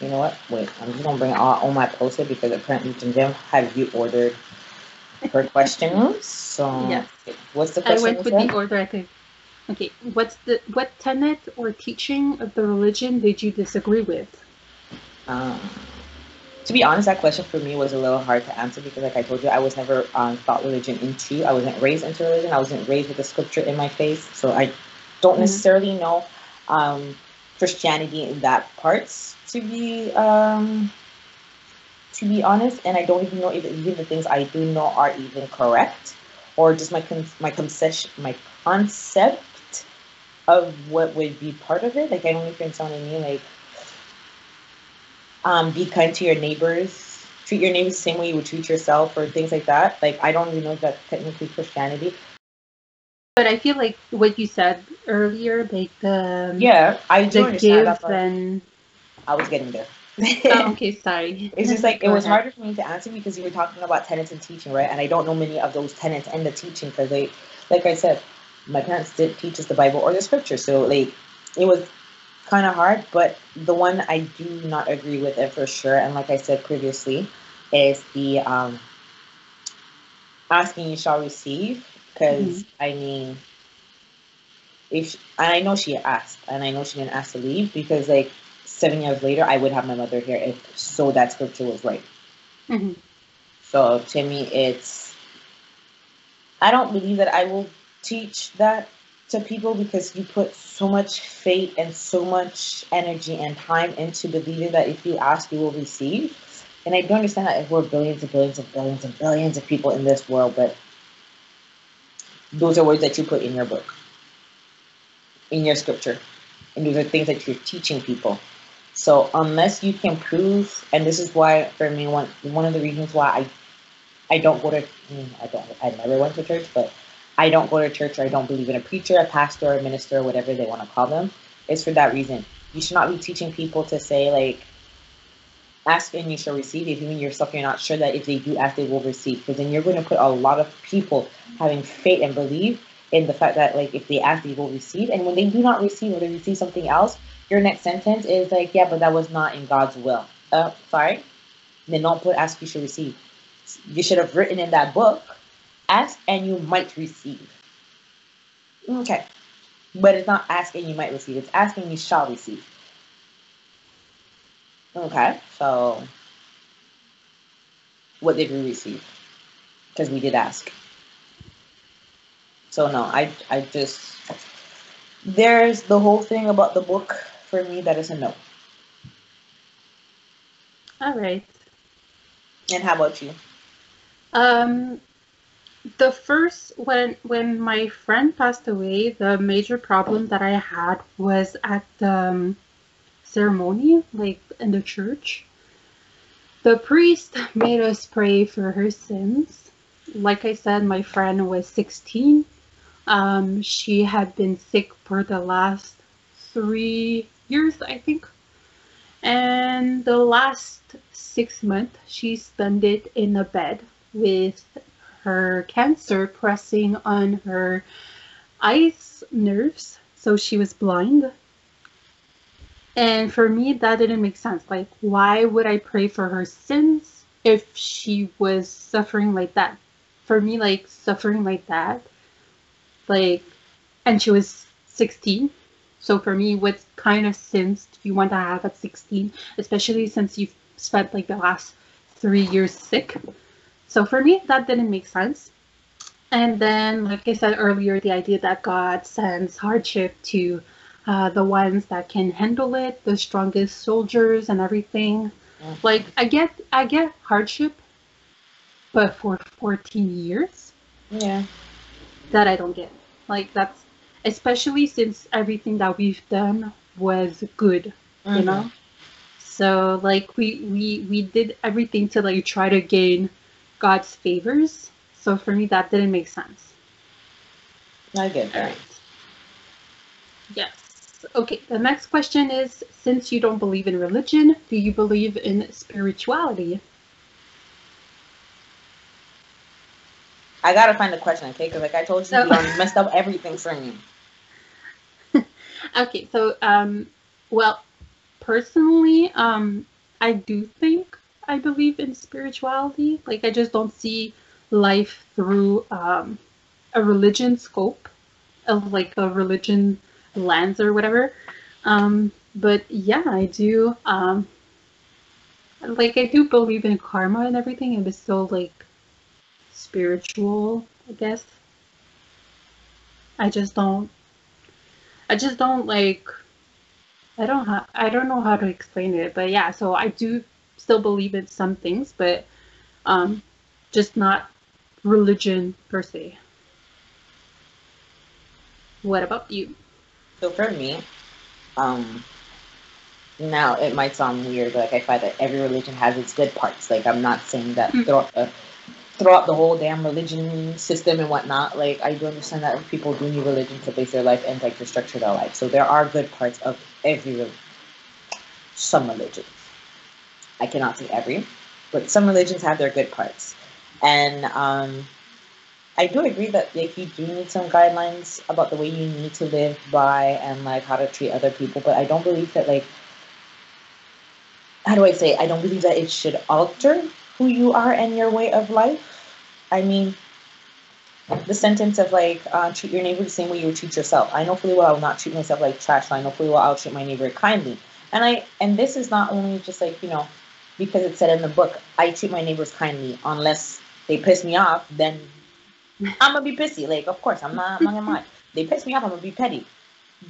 You know what? Wait, I'm just gonna bring all, all my post it because apparently Jim have you ordered her questions. So Yes. what's the question? I went with the order I think. Okay, what's the what tenet or teaching of the religion did you disagree with? Um, to be honest, that question for me was a little hard to answer because, like I told you, I was never um, thought religion into. I wasn't raised into religion. I wasn't raised with the scripture in my face, so I don't Mhm. necessarily know um, Christianity in that parts. To be um, to be honest, and I don't even know if even the things I do know are even correct, or just my con- my concession, my concept of what would be part of it. Like I don't even I mean. Like um, be kind to your neighbors, treat your neighbors the same way you would treat yourself, or things like that. Like I don't even know if that's technically Christianity. But I feel like what you said earlier, like the Yeah, I the understand give. And I was getting there. oh, okay, sorry. It's just like it was harder for me to answer because you were talking about tenants and teaching, right? And I don't know many of those tenants and the teaching because they, like I said, my parents did teach us the Bible or the scripture, so like it was kind of hard. But the one I do not agree with it for sure, and like I said previously, is the um, asking you shall receive. Because I mean, if and I know she asked, and I know she didn't ask to leave because like seven years later, I would have my mother here if so that scripture was right. Mhm. So to me, it's I don't believe that I will teach that to people because you put so much faith and so much energy and time into believing that if you ask, you will receive. And I do understand that we're billions and billions and billions and billions of people in this world, but those are words that you put in your book, in your scripture, and those are things that you're teaching people. So unless you can prove, and this is why for me one one of the reasons why I I don't go to I don't I never went to church, but I don't go to church or I don't believe in a preacher, a pastor, a minister, or whatever they want to call them, is for that reason. You should not be teaching people to say like ask and you shall receive if you even yourself you're not sure that if they do ask they will receive because then you're going to put a lot of people having faith and believe in the fact that like if they ask they will receive and when they do not receive or they receive something else your next sentence is like yeah but that was not in god's will. Uh sorry. Then don't put ask you shall receive. You should have written in that book ask and you might receive. Okay. But it's not asking you might receive. It's asking you shall receive. Okay, so what did we receive? Because we did ask. So no, I I just there's the whole thing about the book for me that is a no. All right. And how about you? Um, the first when when my friend passed away, the major problem that I had was at the um, ceremony, like in the church. The priest made us pray for her sins. Like I said, my friend was 16. Um, she had been sick for the last three years, I think. And the last six months, she spent it in a bed with her cancer pressing on her eyes nerves. So she was blind. And for me, that didn't make sense. Like, why would I pray for her sins if she was suffering like that? For me, like, suffering like that, like, and she was 16. So for me, what kind of sins do you want to have at 16, especially since you've spent like the last three years sick? So for me, that didn't make sense. And then, like I said earlier, the idea that God sends hardship to uh, the ones that can handle it, the strongest soldiers and everything. Like I get, I get hardship, but for 14 years, Yeah. that I don't get. Like that's especially since everything that we've done was good, you Mhm. know. So like we we we did everything to like try to gain God's favors. So for me, that didn't make sense. I get that. right. Yes. Okay. The next question is: Since you don't believe in religion, do you believe in spirituality? I gotta find the question, okay? Because like I told you, So- you messed up everything for me. Okay, so um, well, personally, um, I do think I believe in spirituality. Like, I just don't see life through um, a religion scope of like a religion lens or whatever. Um, but yeah, I do. Um, like, I do believe in karma and everything, and it's still like spiritual, I guess. I just don't I just don't like I don't ha- I don't know how to explain it, but yeah, so I do still believe in some things, but um just not religion per se. What about you? So for me, um, now it might sound weird, but like I find that every religion has its good parts. Like I'm not saying that Mm. Throughout the whole damn religion system and whatnot. Like I do understand that people do need religion to base their life and like to structure their life. So there are good parts of every religion. Some religions. I cannot say every, but some religions have their good parts. And um I do agree that like you do need some guidelines about the way you need to live by and like how to treat other people, but I don't believe that like how do I say I don't believe that it should alter who you are and your way of life. I mean the sentence of like uh, treat your neighbor the same way you would treat yourself. I know fully well I will not treat myself like trash. I know fully well I'll treat my neighbor kindly. And I and this is not only just like you know because it said in the book I treat my neighbors kindly unless they piss me off then I'm gonna be pissy. Like, of course, I'm not. I'm not gonna lie. They piss me off. I'm gonna be petty.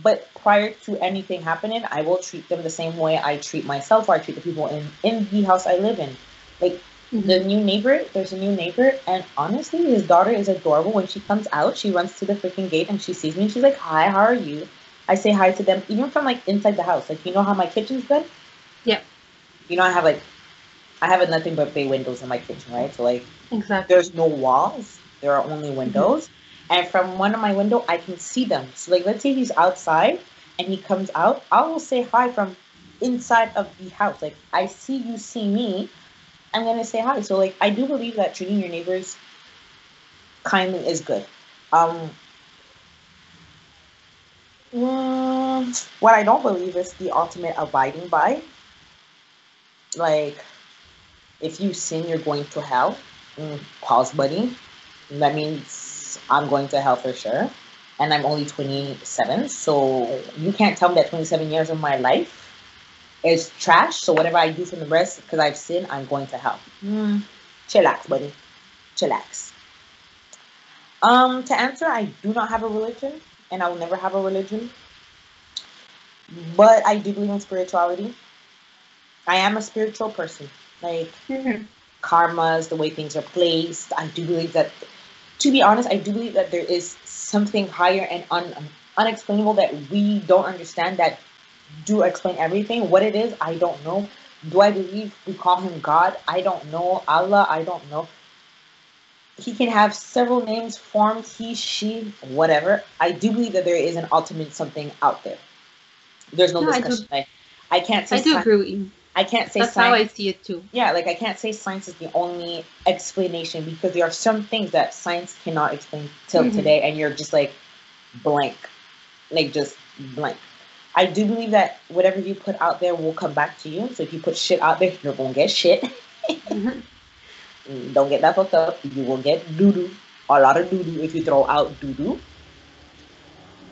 But prior to anything happening, I will treat them the same way I treat myself or I treat the people in in the house I live in. Like the mm-hmm. new neighbor, there's a new neighbor, and honestly, his daughter is adorable. When she comes out, she runs to the freaking gate and she sees me and she's like, "Hi, how are you?" I say hi to them, even from like inside the house. Like, you know how my kitchen's been? Yeah. You know, I have like, I have nothing but bay windows in my kitchen, right? So like, Exactly. there's no walls there are only mm-hmm. windows and from one of my window i can see them so like let's say he's outside and he comes out i will say hi from inside of the house like i see you see me i'm gonna say hi. So like i do believe that treating your neighbors kindly is good. Um what i don't believe is the ultimate abiding by. Like if you sin you're going to hell. Mm, pause buddy. That means I'm going to hell for sure. And I'm only 27, so you can't tell me that 27 years of my life is trash. So whatever I do from the rest, because I've sinned, I'm going to hell. Mm, chillax, buddy. Chillax. Um, to answer, I do not have a religion, and I will never have a religion. But I do believe in spirituality. I am a spiritual person. Like Mhm. karmas, the way things are placed. I do believe that, to be honest, I do believe that there is something higher and un, unexplainable that we don't understand that do explain everything. What it is, I don't know. Do I believe we call him God? I don't know. Allah, I don't know. He can have several names, forms, he, she, whatever. I do believe that there is an ultimate something out there. There's no No, discussion. I, I can't say I do agree with you. I can't say That's science how I see it too. yeah, like I can't say science is the only explanation because there are some things that science cannot explain till Mhm. today, and you're just like blank, like just blank. I do believe that whatever you put out there will come back to you. So if you put shit out there, you're gonna get shit. Mhm. Mm, Don't get that fucked up. You will get doo doo, a lot of doo doo if you throw out doo doo.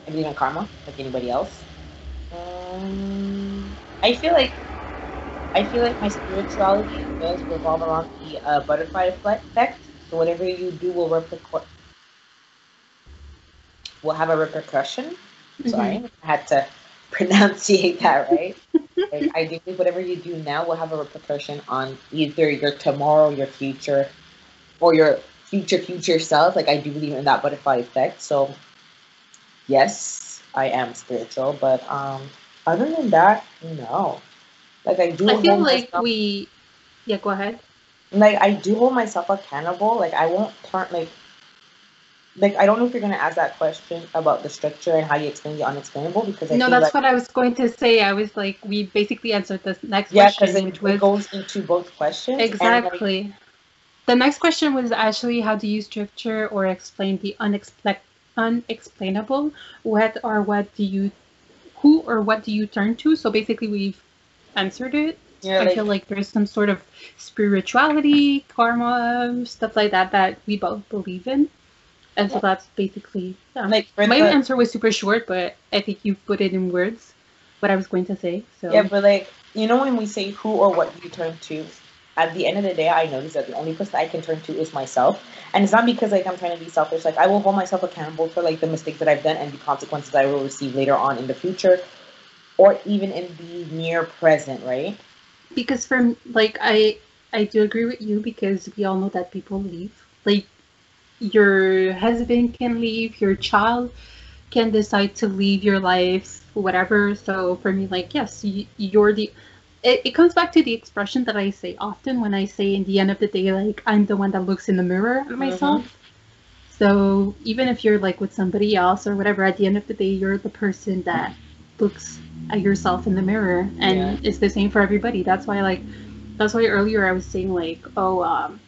I believe in karma, like anybody else. Um, I feel like I feel like my spirituality does revolve around the uh, butterfly effect. So whatever you do will repercu- will have a repercussion. Mm-hmm. Sorry, I had to pronunciate that right. like, I do think whatever you do now will have a repercussion on either your tomorrow, your future, or your future future self. Like I do believe in that butterfly effect. So yes, I am spiritual, but um, other than that, no. Like I do. I feel like myself- we. Yeah, go ahead. like I do hold myself accountable. Like I won't turn like like I don't know if you're gonna ask that question about the structure and how you explain the unexplainable because I no, that's like, what I was going to say. I was like, we basically answered this next yeah because question, it, which was it goes into both questions. and, like, exactly. the next question was actually how do you structure or explain the unexpect unexplainable? What or what do you, who or what do you turn to? So basically, we've answered it. you're I like, feel like there's some sort of spirituality, karma, stuff like that that we both believe in. And so that's basically yeah. like My the, answer was super short, but I think you've put it in words what I was going to say. So yeah, but like you know when we say who or what you turn to, at the end of the day, I notice that the only person I can turn to is myself, and it's not because like I'm trying to be selfish. Like I will hold myself accountable for like the mistakes that I've done and the consequences I will receive later on in the future, or even in the near present. Right? because from like I I do agree with you because we all know that people leave. Like your husband can leave, your child can decide to leave your life, whatever. So for me, like yes, you, you're the. It, it comes back to the expression that I say often when I say in the end of the day, like I'm the one that looks in the mirror at myself. So even if you're like with somebody else or whatever, at the end of the day, you're the person that looks at yourself in the mirror, and Yeah. it's the same for everybody. That's why, like, that's why earlier I was saying like, oh, um,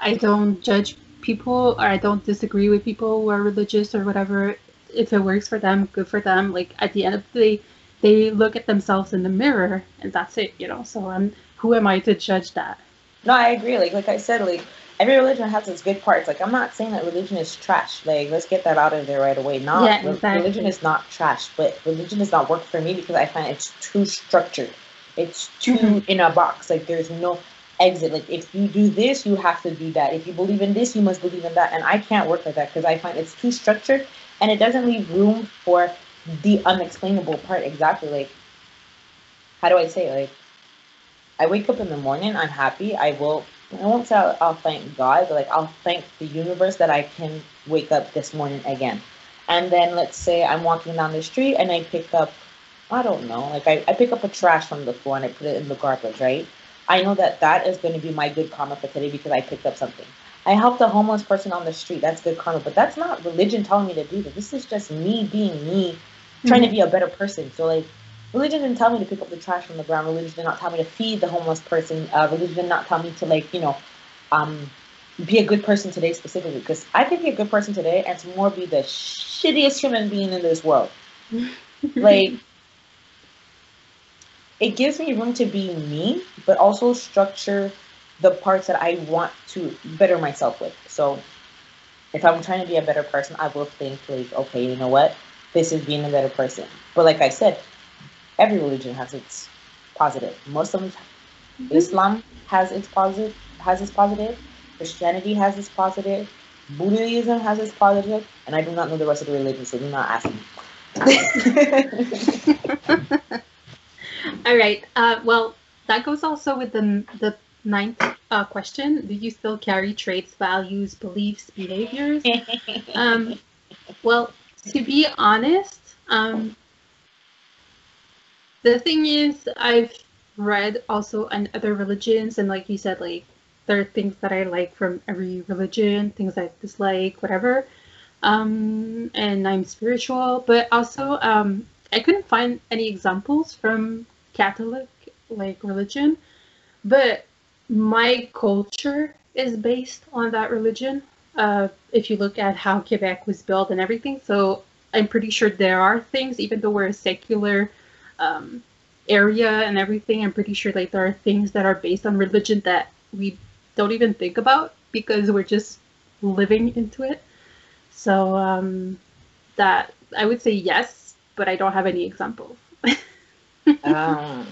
I don't judge people or I don't disagree with people who are religious or whatever. If it works for them, good for them. Like at the end of the day, they look at themselves in the mirror, and that's it, you know. So I'm who am I to judge that? No, I agree. Like like I said, like every religion has its good parts. Like I'm not saying that religion is trash. Like let's get that out of there right away. Not Yeah, exactly. religion is not trash, but religion does not work for me because I find it's too structured. It's too Mhm. in a box. Like there's no exit. Like if you do this, you have to do that. If you believe in this, you must believe in that. And I can't work like that because I find it's too structured and it doesn't leave room for the unexplainable part. Exactly. Like how do I say it? Like I wake up in the morning, I'm happy. I will I won't say I'll, I'll thank God, but like I'll thank the universe that I can wake up this morning again. And then let's say I'm walking down the street and I pick up, I don't know, like I, I pick up a trash from the floor and I put it in the garbage, right? I know that that is going to be my good karma for today because I picked up something. I helped a homeless person on the street. That's good karma, but that's not religion telling me to do that. This is just me being me, trying to be a better person. So like religion didn't tell me to pick up the trash from the ground. Religion did not tell me to feed the homeless person. Uh, religion did not tell me to like you know, um, be a good person today specifically. Because I could be a good person today and tomorrow be the shittiest human being in this world. Like it gives me room to be me, but also structure the parts that I want to better myself with. So if I'm trying to be a better person, I will think like, okay, you know what? This is being a better person. But like I said, every religion has its positive. Muslims, mm-hmm. Islam has its positive, has its positive. Christianity has its positive. Buddhism has its positive, and I do not know the rest of the religions, so do not ask me. All right. Uh, well, that goes also with the the ninth uh, question. Do you still carry traits, values, beliefs, behaviors? Um, well, to be honest, um, the thing is, I've read also on other religions, and like you said, like there are things that I like from every religion, things I dislike, whatever. Um, and I'm spiritual, but also um, I couldn't find any examples from Catholic like religion, but my culture is based on that religion. Uh, if you look at how Quebec was built and everything, so I'm pretty sure there are things, even though we're a secular um, area and everything. I'm pretty sure like there are things that are based on religion that we don't even think about because we're just living into it. So um, that I would say yes, but I don't have any examples. Um,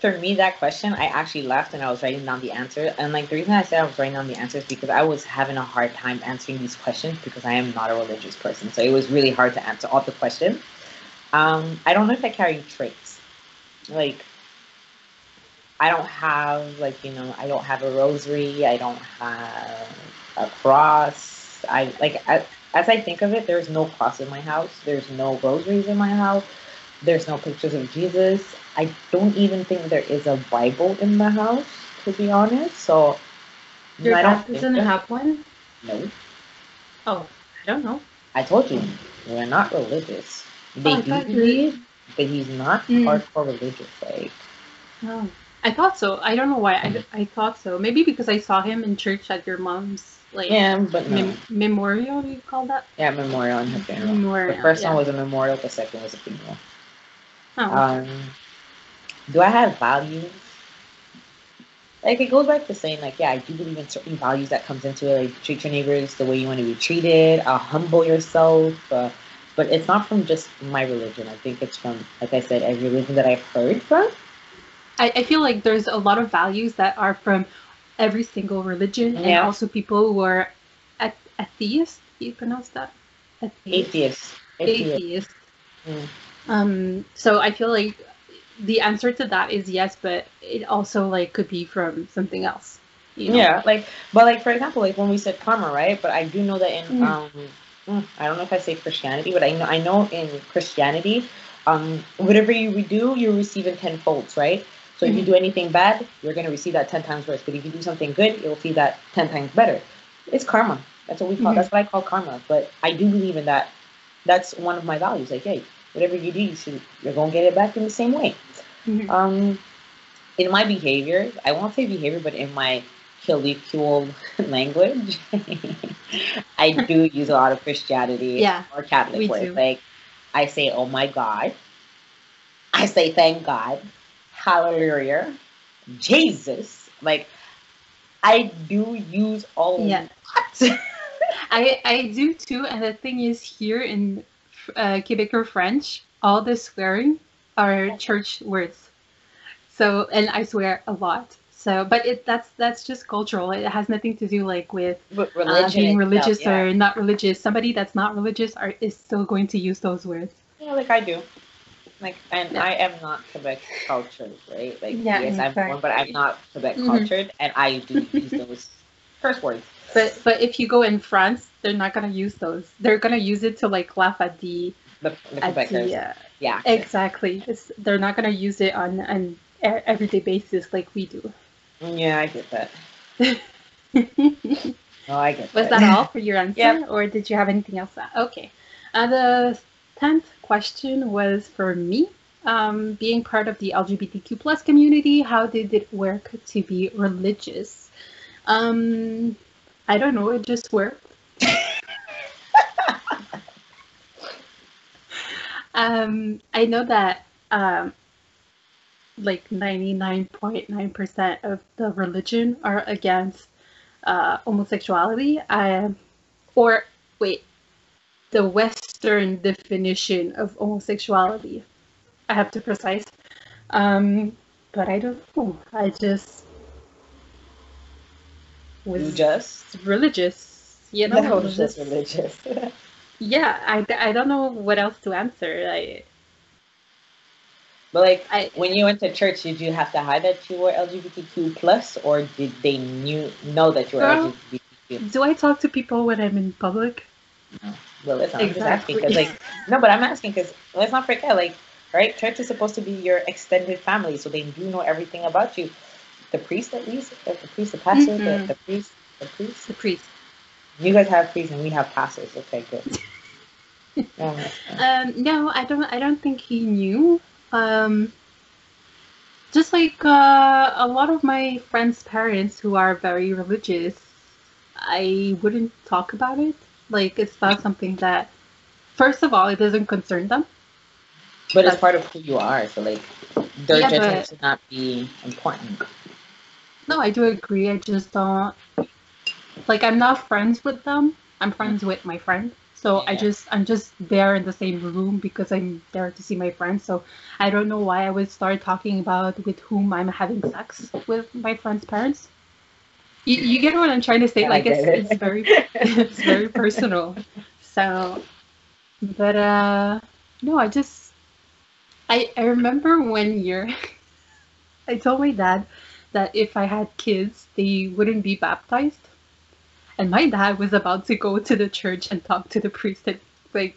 for me, that question, I actually left and I was writing down the answer. And like the reason I said I was writing down the answers because I was having a hard time answering these questions because I am not a religious person. So it was really hard to answer all the questions. Um, I don't know if I carry traits. Like, I don't have like you know I don't have a rosary. I don't have a cross. I like I, as I think of it, there's no cross in my house. There's no rosaries in my house. There's no pictures of Jesus. I don't even think there is a Bible in the house, to be honest. So Your I dad doesn't have one? No, Oh, I don't know. I told you we're not religious. They Oh, do believe, but he's not Mm. hardcore religious. Like Oh, I thought so. I don't know why. I, I thought so. Maybe because I saw him in church at your mom's like yeah, but no. mem- memorial. You call that? yeah, memorial and her funeral. Memorial. The first yeah. one was a memorial. The second was a funeral. Oh, Um, do I have values? Like it goes back to saying like, yeah, I do believe in certain values that comes into it. Like treat your neighbors the way you want to be treated. Uh, humble yourself. Uh, but it's not from just my religion. I think it's from, like I said, every religion that I've heard from. I, I feel like there's a lot of values that are from every single religion, and also people who are at, atheist. You pronounce that? Atheist. Atheists. Atheists. Atheist. Mm. Um. So I feel like the answer to that is yes, but it also like could be from something else. You know? Yeah, like, but like for example, like when we said karma, right? But I do know that in Mhm. um, mm, I don't know if I say Christianity, but I know I know in Christianity, um, whatever you do, you receive in ten folds, right? So if you Mhm. do anything bad, you're gonna receive that ten times worse. But if you do something good, you'll see that ten times better. It's karma. That's what we call. Mhm. That's what I call karma. But I do believe in that. That's one of my values. Like, hey, whatever you do, you should you're gonna get it back in the same way. Mhm. Um, in my behavior, I won't say behavior, but in my colloquial language, I do use a lot of Christianity Yeah, or Catholic words. Like, I say, "Oh my God," I say, "Thank God," Hallelujah, Jesus. Like, I do use all Yeah. I I do too. And the thing is, here in uh, Quebecer French, all the swearing are church words. So, and I swear a lot. So, but it that's that's just cultural. It has nothing to do like with uh, religion being itself, religious yeah. or not religious. Somebody that's not religious are is still going to use those words. Yeah, like I do. Like, and Yeah. I am not Quebec cultured, right? Like, Yeah, yes, I'm born, but I'm not Quebec Mhm. cultured, and I do use those curse words. But but if you go in France, they're not gonna use those. They're gonna use it to like laugh at the The, the at the uh, yeah. exactly. It's, they're not gonna use it on an everyday basis like we do. Yeah, I get that. Oh, I get that that all for your answer, Yeah. or did you have anything else? Okay. Uh, the tenth question was for me. Um, being part of the LGBTQ plus community, how did it work to be religious? Um, I don't know. It just worked. um, I know that um, like 99.9% of the religion are against uh, homosexuality. Um, or, wait, the Western definition of homosexuality. I have to precise. Um, but I don't know. I just was just religious. You know, was just- just religious. yeah, I, I don't know what else to answer. I, but like, I when you went to church, did you have to hide that you were LGBTQ plus, or did they knew know that you were Girl. LGBTQ? do I talk to people when I'm in public? Well, listen, I'm Exactly. because, like, no, but I'm asking because let's not forget, like, right? Church is supposed to be your extended family, so they do know everything about you. The priest, at least, the, the priest, the pastor, the, Mhm. the priest, the priest. The priest. You guys have priests and we have pastors. Okay, good. Um, no, I don't. I don't think he knew. Um, just like uh, a lot of my friends' parents who are very religious, I wouldn't talk about it. Like it's not something that. First of all, it doesn't concern them. but it's part of who you are, so like their Yeah, judgment should not be important. No, I do agree. I just don't. Like I'm not friends with them. I'm friends with my friend. So I just I'm just there in the same room because I'm there to see my friends. So I don't know why I would start talking about with whom I'm having sex with my friends' parents. You, you get what I'm trying to say? I Like it's, it. it's very it's very personal. So, but uh, no, I just I I remember one year I told my dad that if I had kids, they wouldn't be baptized. And my dad was about to go to the church and talk to the priest and like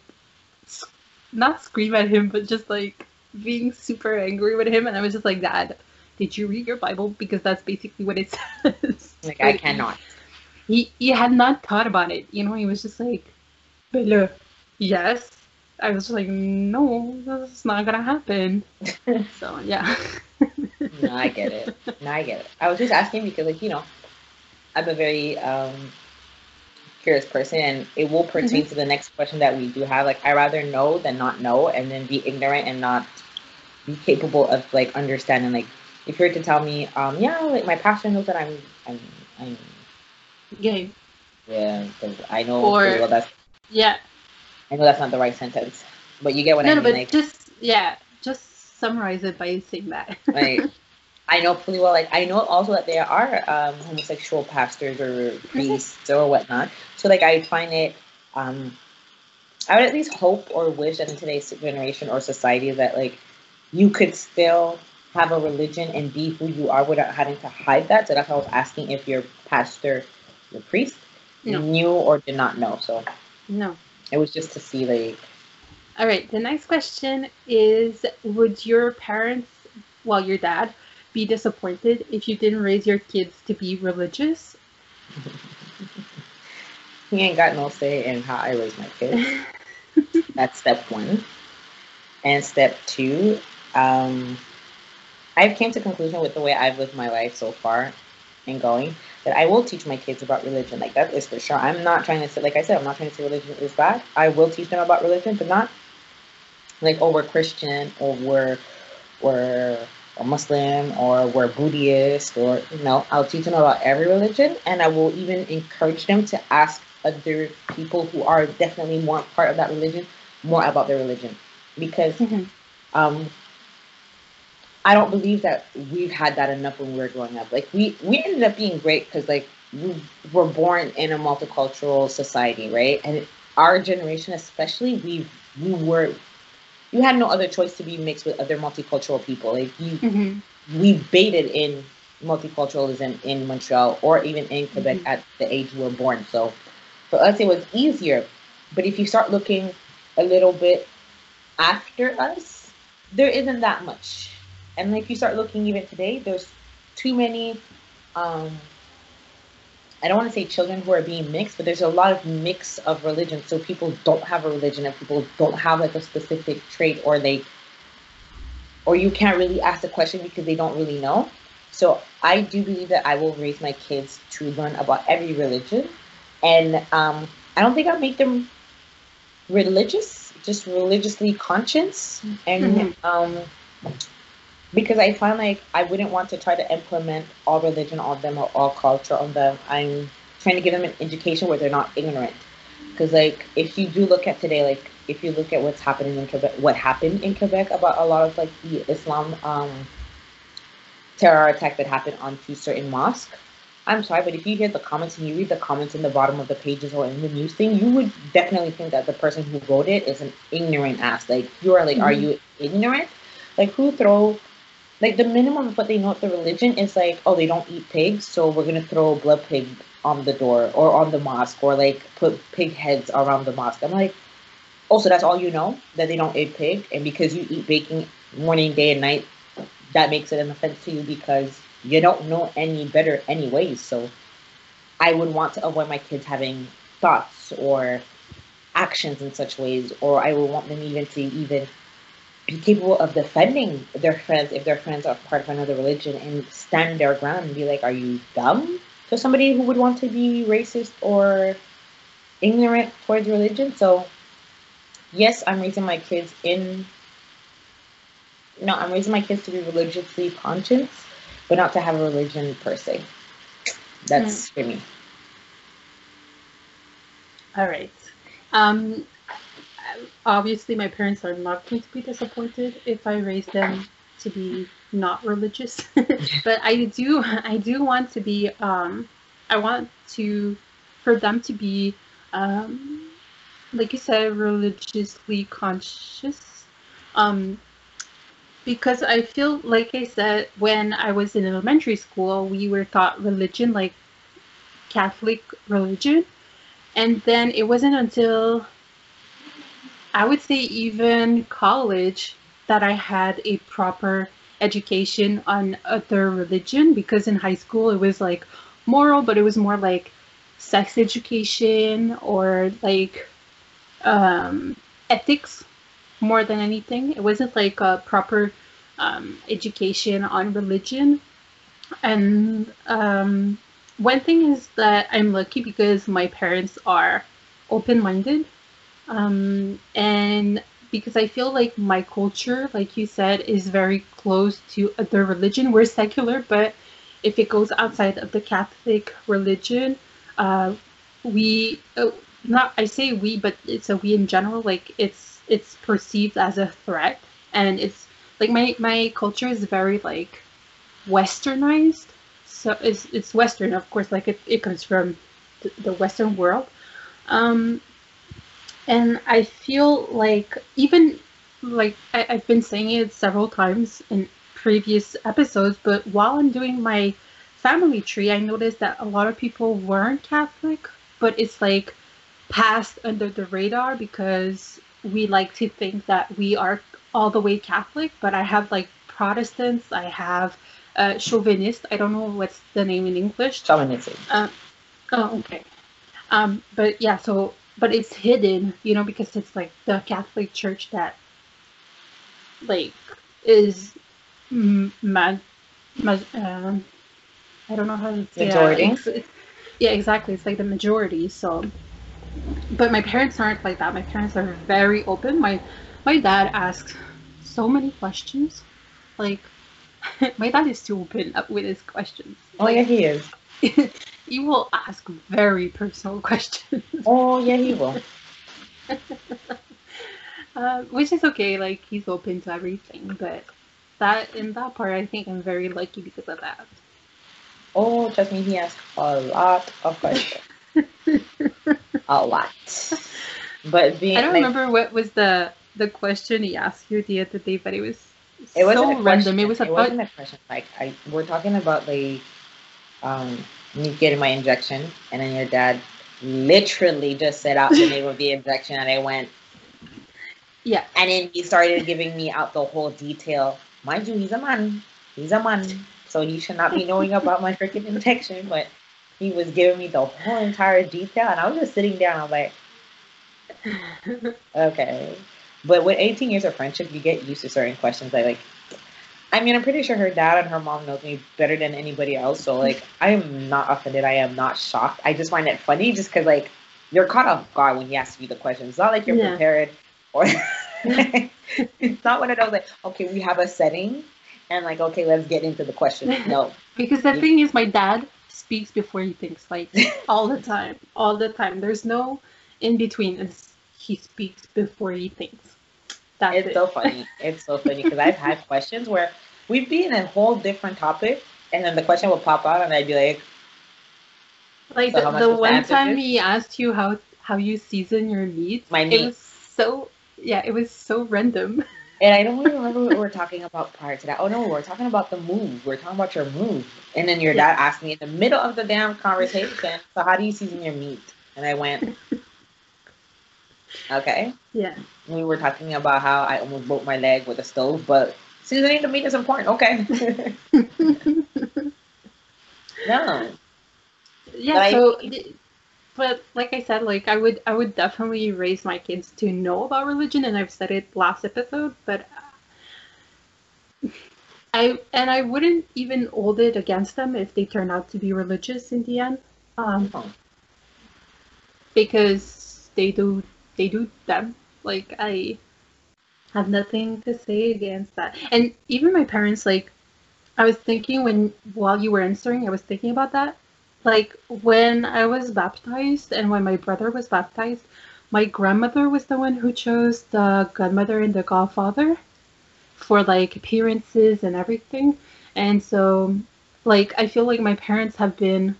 not scream at him, but just like being super angry with him. And I was just like, Dad, did you read your Bible? Because that's basically what it says. Like I cannot. He he had not thought about it. You know, he was just like, Bella, yes. I was just like, no, that's not gonna happen. so yeah. No, I get it. No, I get it. I was just asking because, like, you know, I'm a very um, curious person, and it will pertain to the next question that we do have. Like, I rather know than not know, and then be ignorant and not be capable of like understanding. Like, if you were to tell me, um, yeah, like my pastor knows that I'm, I'm, I'm, Gay. yeah, 'cause I know Or- well that's, Yeah. I know that's not the right sentence, but you get what no, I no, mean. but like, just yeah, summarize it by saying that. like I know pretty well. Like I know also that there are um, homosexual pastors or priests or whatnot. So like I find it. Um, I would at least hope or wish that in today's generation or society that like you could still have a religion and be who you are without having to hide that. So that's why I was asking if your pastor, your priest, No. knew or did not know. So no. it was just to see like All right. The next question is: Would your parents, well, your dad, be disappointed if you didn't raise your kids to be religious? he ain't got no say in how I raise my kids. That's step one. And step two, um, I've came to conclusion with the way I've lived my life so far and going that I will teach my kids about religion. Like that is for sure. I'm not trying to say, like I said, I'm not trying to say religion is bad. I will teach them about religion, but not like oh we're Christian or we're we're a Muslim or we're Buddhist or you know I'll teach them about every religion, and I will even encourage them to ask other people who are definitely more part of that religion more about their religion because Mhm. um, I don't believe that we've had that enough when we were growing up. Like we we ended up being great because like we were born in a multicultural society, right? And our generation, especially, we we were you had no other choice to be mixed with other multicultural people. Like you, Mhm. we baited in multiculturalism in Montreal or even in Quebec Mhm. at the age we were born. So for us, it was easier. But if you start looking a little bit after us, there isn't that much. And if you start looking even today, there's too many. Um, I don't want to say children who are being mixed, but there's a lot of mix of religion. So people don't have a religion, and people don't have like a specific trait, or they, or you can't really ask the question because they don't really know. So I do believe that I will raise my kids to learn about every religion, and um, I don't think I'll make them religious, just religiously conscious, and Mhm. um, because I find like I wouldn't want to try to implement all religion on them or all culture on them. I'm trying to give them an education where they're not ignorant. Because like if you do look at today, like if you look at what's happening in Quebec, what happened in Quebec about a lot of like the Islam um, terror attack that happened onto certain mosques. I'm sorry, but if you hear the comments and you read the comments in the bottom of the pages or in the news thing, you would definitely think that the person who wrote it is an ignorant ass. Like you are like, are you ignorant? Like who throw like the minimum of what they know of the religion is like, oh, they don't eat pigs, so we're gonna throw a blood pig on the door or on the mosque or like put pig heads around the mosque. I'm like, oh, so that's all you know that they don't eat pig, and because you eat bacon morning, day, and night, that makes it an offense to you because you don't know any better anyways. So I would want to avoid my kids having thoughts or actions in such ways, or I would want them even to even capable of defending their friends if their friends are part of another religion and stand their ground and be like, Are you dumb? To somebody who would want to be racist or ignorant towards religion. So yes, I'm raising my kids in no, I'm raising my kids to be religiously conscious, but not to have a religion per se. That's for me. All right. Um, obviously, my parents are not going to be disappointed if I raise them to be not religious, but I do, I do want to be. Um, I want to, for them to be, um, like you said, religiously conscious. Um, because I feel like I said when I was in elementary school, we were taught religion like Catholic religion, and then it wasn't until I would say even college that I had a proper education on other religion because in high school it was like moral, but it was more like sex education or like um, ethics more than anything. It wasn't like a proper um, education on religion. And um, one thing is that I'm lucky because my parents are open minded. Um, and because I feel like my culture, like you said, is very close to other religion. We're secular, but if it goes outside of the Catholic religion, uh, we uh, not I say we, but it's a we in general. Like it's it's perceived as a threat, and it's like my my culture is very like westernized. So it's it's Western, of course. Like it, it comes from the Western world. Um, and I feel like even like I, I've been saying it several times in previous episodes, but while I'm doing my family tree, I noticed that a lot of people weren't Catholic, but it's like passed under the radar because we like to think that we are all the way Catholic, but I have like Protestants, I have uh, Calvinist. I don't know what's the name in English. Calvinism. Uh, oh, okay. Um, but yeah, so but it's hidden, you know, because it's like the Catholic Church that like is ma- ma- uh, I don't know how to say majority. It's, it's, yeah, exactly. It's like the majority. So, but my parents aren't like that. My parents are very open. My my dad asks so many questions. Like my dad is too open up with his questions. Oh yeah, he is. he will ask very personal questions. Oh yeah, he will. uh, which is okay. Like he's open to everything, but that in that part, I think I'm very lucky because of that. Oh, trust me, he asked a lot of questions. a lot. But being, I don't like, remember what was the the question he asked you the other day, but it was It wasn't so a question. random. It was it about wasn't a question. Like I, we're talking about the, um, me getting my injection, and then your dad literally just said out the name of the injection, and I went, yeah. and then he started giving me out the whole detail. Mind you, he's a man. He's a man, so he should not be knowing about my freaking injection. But he was giving me the whole entire detail, and I was just sitting there, and I'm like, okay. But with 18 years of friendship, you get used to certain questions. I like. I mean, I'm pretty sure her dad and her mom knows me better than anybody else. So like, I am not offended. I am not shocked. I just find it funny, just because like you're caught off guard when he asks you the questions. It's not like you're Yeah. prepared, or it's not one of those like, okay, we have a setting, and like, okay, let's get into the question. No, Because the thing is, my dad speaks before he thinks, like all the time, all the time. There's no in between. It's, he speaks before he thinks. That's it's it. so funny. It's so funny because I've had questions where we'd be in a whole different topic, and then the question would pop out, and I'd be like, Like So the, the one time he asked you how how you season your meat. My It was so yeah, it was so random. and I don't even remember what we were talking about prior to that. Oh no, we were talking about the move. We are talking about your move, and then your dad asked me in the middle of the damn conversation, so how do you season your meat? And I went, okay. Yeah. We were talking about how I almost broke my leg with a stove, but seasoning the meat is important. Okay. no. yeah. But I- so, but like I said, like I would I would definitely raise my kids to know about religion, and I've said it last episode, but. I and I wouldn't even hold it against them if they turn out to be religious in the end, um, Oh. because they do they do them. Like I have nothing to say against that. And even my parents, like I was thinking when while you were answering, I was thinking about that. Like when I was baptized and when my brother was baptized, my grandmother was the one who chose the godmother and the godfather for like appearances and everything. And so, like, I feel like my parents have been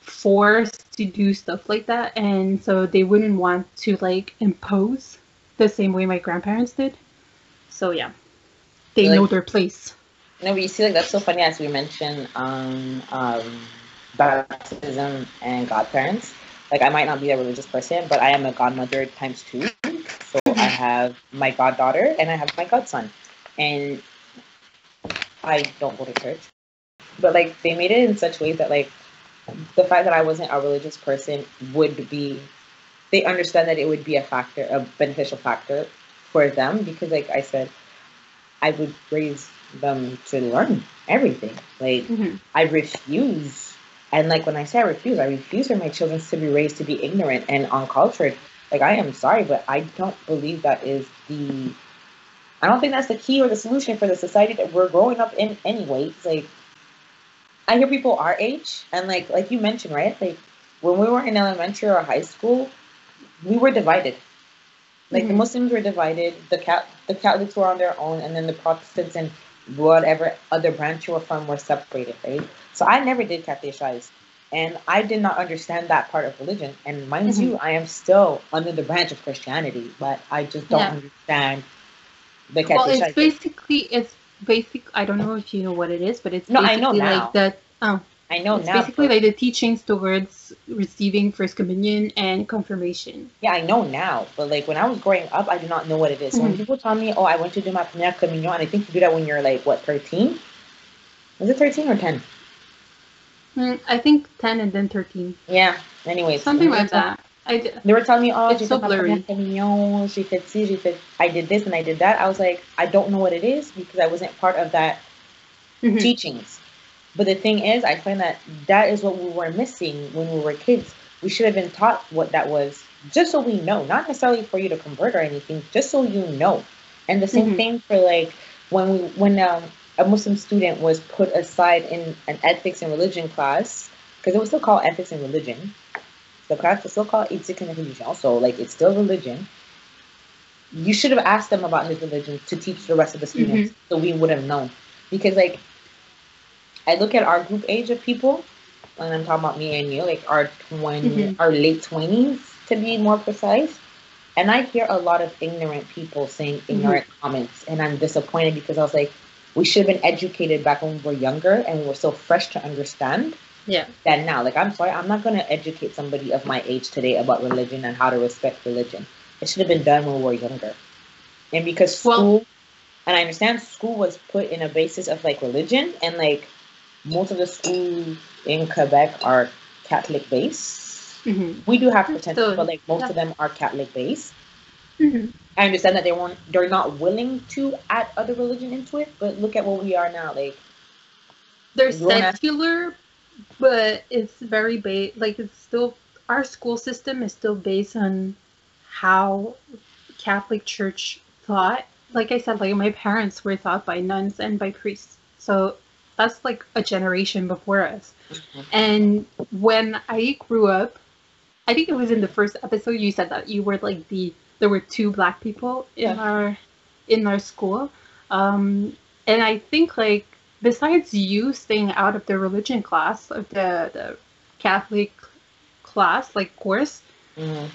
forced to do stuff like that, and so they wouldn't want to like impose the same way my grandparents did. So yeah, they Like- know their place. No, but you see, like that's so funny as we mentioned um, um, baptism and godparents. Like I might not be a religious person, but I am a godmother times two. So I have my goddaughter and I have my godson, and I don't go to church. But like they made it in such ways that like the fact that I wasn't a religious person would be, they understand that it would be a factor, a beneficial factor for them because like I said, I would raise them to learn everything. Like Mhm. I refuse, and like when I say I refuse, I refuse for my children to be raised to be ignorant and uncultured. Like I am sorry, but I don't believe that is the. I don't think that's the key or the solution for the society that we're growing up in. Anyway, It's like I hear people our age, and like like you mentioned, right? Like when we were in elementary or high school, we were divided. Like the Mhm. Muslims were divided, the cat the Catholics were on their own, and then the Protestants and whatever other branch you were from were separated, right? So I never did catechise, and I did not understand that part of religion. And mind Mhm. you, I am still under the branch of Christianity, but I just don't Yeah. understand the Well, it's basically it's basic. I don't know if you know what it is, but it's No, I basically know now. like that. Oh, I know it's now. basically like the teachings towards receiving first communion and confirmation. Yeah, I know now, but like when I was growing up, I did not know what it is. So when people tell me, "Oh, I went to do my primera comunión," and I think you do that when you're like what, thirteen? Was it thirteen or ten? Mm, I think ten and then thirteen, Yeah. Anyways, something like that. I d- They were telling me, "Oh, It's so blurry. communion, j'ai fait ci, j'ai fait, I did this and I did that." I was like, I don't know what it is because I wasn't part of that Mhm. teachings. But the thing is, I find that that is what we were missing when we were kids. We should have been taught what that was, just so we know, not necessarily for you to convert or anything, just so you know. And the same Mhm. thing for like when we when um, a Muslim student was put aside in an ethics and religion class because it was still called ethics and religion. The class was still called ethics and religion, so like it's still religion. You should have asked them about his religion to teach the rest of the students, so we would have known. Because like I look at our group age of people, and I'm talking about me and you, like our 20, Mhm. our late twenties to be more precise. And I hear a lot of ignorant people saying ignorant comments, and I'm disappointed because I was like, we should have been educated back when we were younger and we were so fresh to understand Yeah. that now. Like, I'm sorry, I'm not going to educate somebody of my age today about religion and how to respect religion. It should have been done when we were younger. And because Well- school, and I understand school was put in a basis of like religion, and like most of the schools in Quebec are Catholic based. hmm We do have potential, So, but like most yeah. of them are Catholic based. hmm I understand that they won't, they're not willing to add other religion into it, but look at what we are now. Like, They're secular, but it's very ba- like it's still our school system is still based on how Catholic Church thought. Like I said, like my parents were taught by nuns and by priests, so that's like a generation before us. And when I grew up, I think it was in the first episode you said that you were like the there were two black people in Yeah. our in our school. Um, and I think like besides you staying out of the religion class of the, the Catholic class, like course, mhm.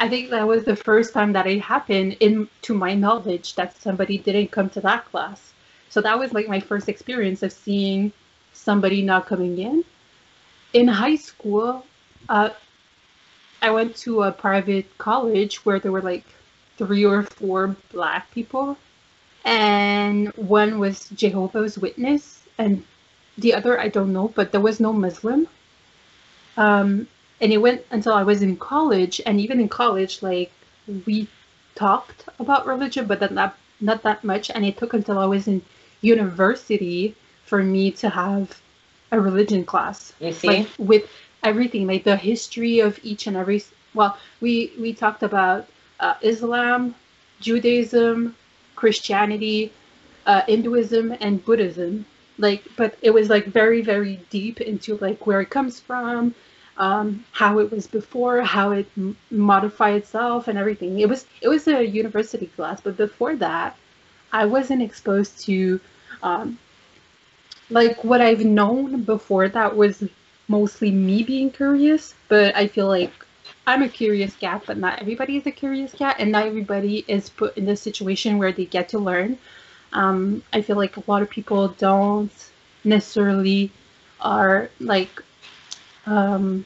I think that was the first time that it happened in to my knowledge that somebody didn't come to that class. So that was like my first experience of seeing somebody not coming in. In high school, uh, I went to a private college where there were like three or four black people, and one was Jehovah's Witness, and the other I don't know, but there was no Muslim. Um, and it went until I was in college, and even in college, like we talked about religion, but then not not that much. And it took until I was in university for me to have a religion class, you see? like with everything, like the history of each and every. Well, we we talked about uh, Islam, Judaism, Christianity, uh, Hinduism, and Buddhism. Like, but it was like very very deep into like where it comes from, um, how it was before, how it m- modified itself, and everything. It was it was a university class, but before that, I wasn't exposed to um, like what I've known before. That was mostly me being curious, but I feel like I'm a curious cat, but not everybody is a curious cat, and not everybody is put in the situation where they get to learn. Um, I feel like a lot of people don't necessarily are like um,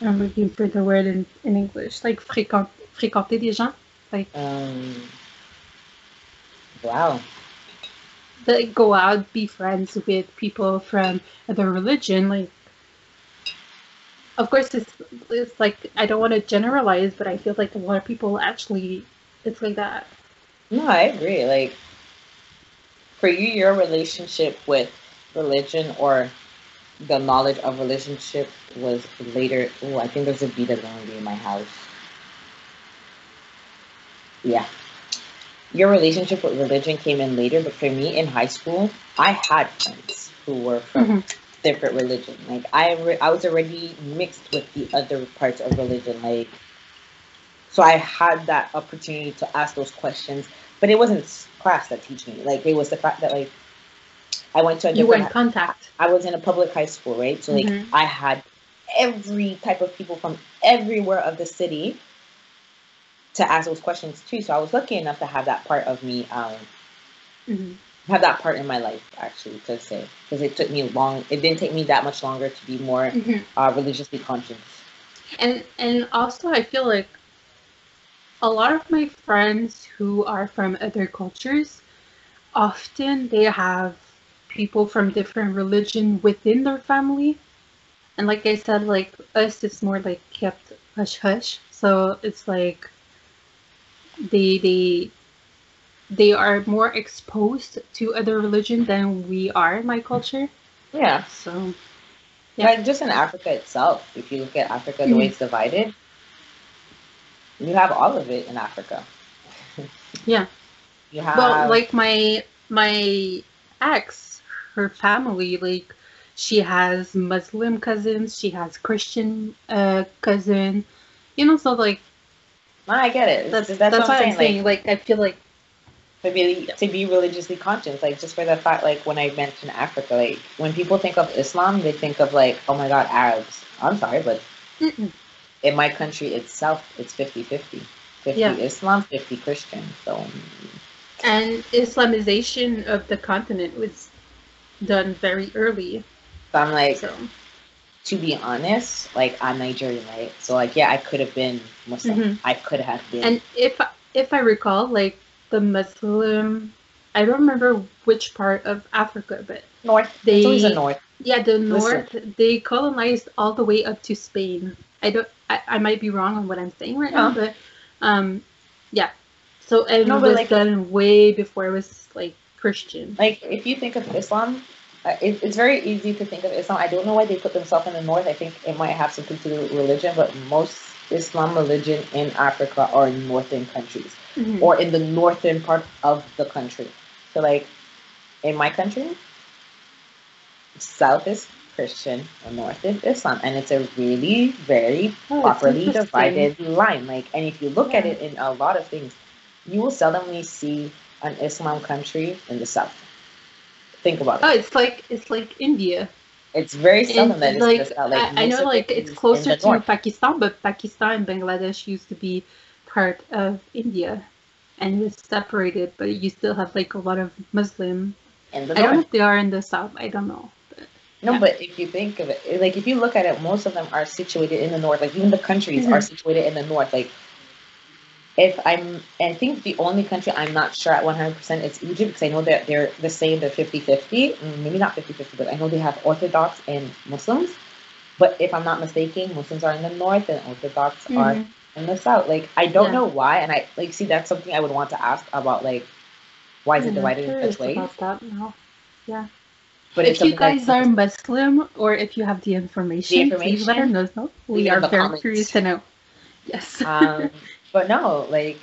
I'm looking for the word in, in English, like fréquent, fréquenter des gens, like Um, wow. That go out, be friends with people from other religion. Like, of course, it's it's like I don't want to generalize, but I feel like a lot of people actually it's like that. No, I agree. Like, for you, your relationship with religion or the knowledge of relationship was later. Oh, I think there's a beat that's going to be in my house. Yeah. Your relationship with religion came in later, but for me in high school, I had friends who were from Mhm. different religion. Like I, re- I was already mixed with the other parts of religion. Like, so I had that opportunity to ask those questions, but it wasn't class that teach me. Like it was the fact that like I went to a You were in different. contact. I was in a public high school, right? So like Mhm. I had every type of people from everywhere of the city to ask those questions too. So I was lucky enough to have that part of me, um, hmm have that part in my life actually to say because it took me long. It didn't take me that much longer to be more hmm uh, religiously conscious. And and also I feel like a lot of my friends who are from other cultures often they have people from different religion within their family. And like I said, like us it's more like kept hush hush. So it's like they they they are more exposed to other religion than we are in my culture. Yeah, So Yeah. Like just in Africa itself, if you look at Africa the way it's divided, you have all of it in Africa. Yeah. You have well like my my ex her family like she has muslim cousins she has christian uh cousin you know so like No, I get it. that's That's, that's, what what I'm saying. saying like, i feel like Like, to be to be religiously conscious, like just for the fact, like when I mentioned Africa, like when people think of Islam, they think of like, oh my God, Arabs. I'm sorry, but mm-mm. in my country itself, it's 50-50. 50 Yeah. Islam, 50 Christian. So and islamization of the continent was done very early so I'm like, so to be honest, like I'm Nigerian, right? So like, yeah, I could have been Muslim. Mhm. I could have been. and if if i recall like the muslim i don't remember which part of africa but north. they it's always the north. Yeah, the Listen. north they colonized all the way up to Spain. I don't I, I might be wrong on what I'm saying right now, but um yeah. So it No, was like- done way before it was like Christian. Like if you think of Islam, it, it's very easy to think of Islam. I don't know why they put themselves in the north. I think it might have something to do with religion, but most Islam religion in Africa are in northern countries Mhm. or in the northern part of the country. So like in my country, south is Christian and north is Islam, and it's a really very Oh, properly divided line. Like, and if you look at it in a lot of things, you will seldomly see an Islam country in the south. Think about it. Oh, it's like it's like India. It's very that it's like, south. Like, I, I know like it's closer to north. Pakistan, but Pakistan and Bangladesh used to be part of India and it was separated, but you still have like a lot of Muslim. In the I don't know if they are in the south. I don't know. But No, yeah. but if you think of it, like if you look at it, most of them are situated in the north. Like even the countries Mhm. are situated in the north. Like if I'm, I think the only country I'm not sure at 100% is Egypt because I know that they're the same. They're 50-50. Mm, Maybe not 50-50, but I know they have Orthodox and Muslims. But if I'm not mistaken, Muslims are in the north and Orthodox are Mhm. in the south. Like I don't Yeah. know why, and I like see that's something I would want to ask about. Like why is it divided in such ways? about that now. But if you guys are Muslim or if you have the information, please let us know. We Leave it in are very comments. curious to know. Yes. um, but no, like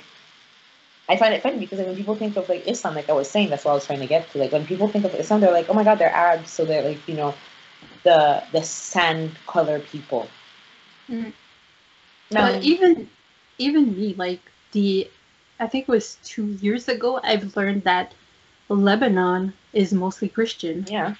I find it funny because like, when people think of like Islam, like I was saying, that's what I was trying to get to. Like when people think of Islam, they're like, oh my god, they're Arabs, so they're like, you know, the the sand color people. Mm. No, But even even me, like the I think it was two years ago, I've learned that Lebanon is mostly Christian. yeah.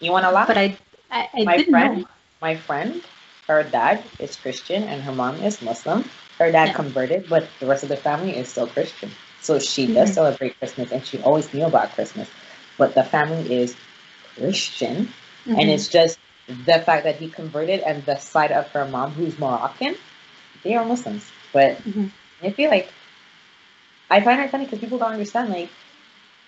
You want to laugh? But I I, I My didn't friend? know. my friend, her dad is Christian and her mom is Muslim. Her dad Yeah. converted, but the rest of the family is still Christian. So she does Mhm. celebrate Christmas and she always knew about Christmas. But the family is Christian. And Mhm. it's just the fact that he converted and the side of her mom, who's Moroccan, they are Muslims. But Mhm. I feel like I find it funny because people don't understand. Like,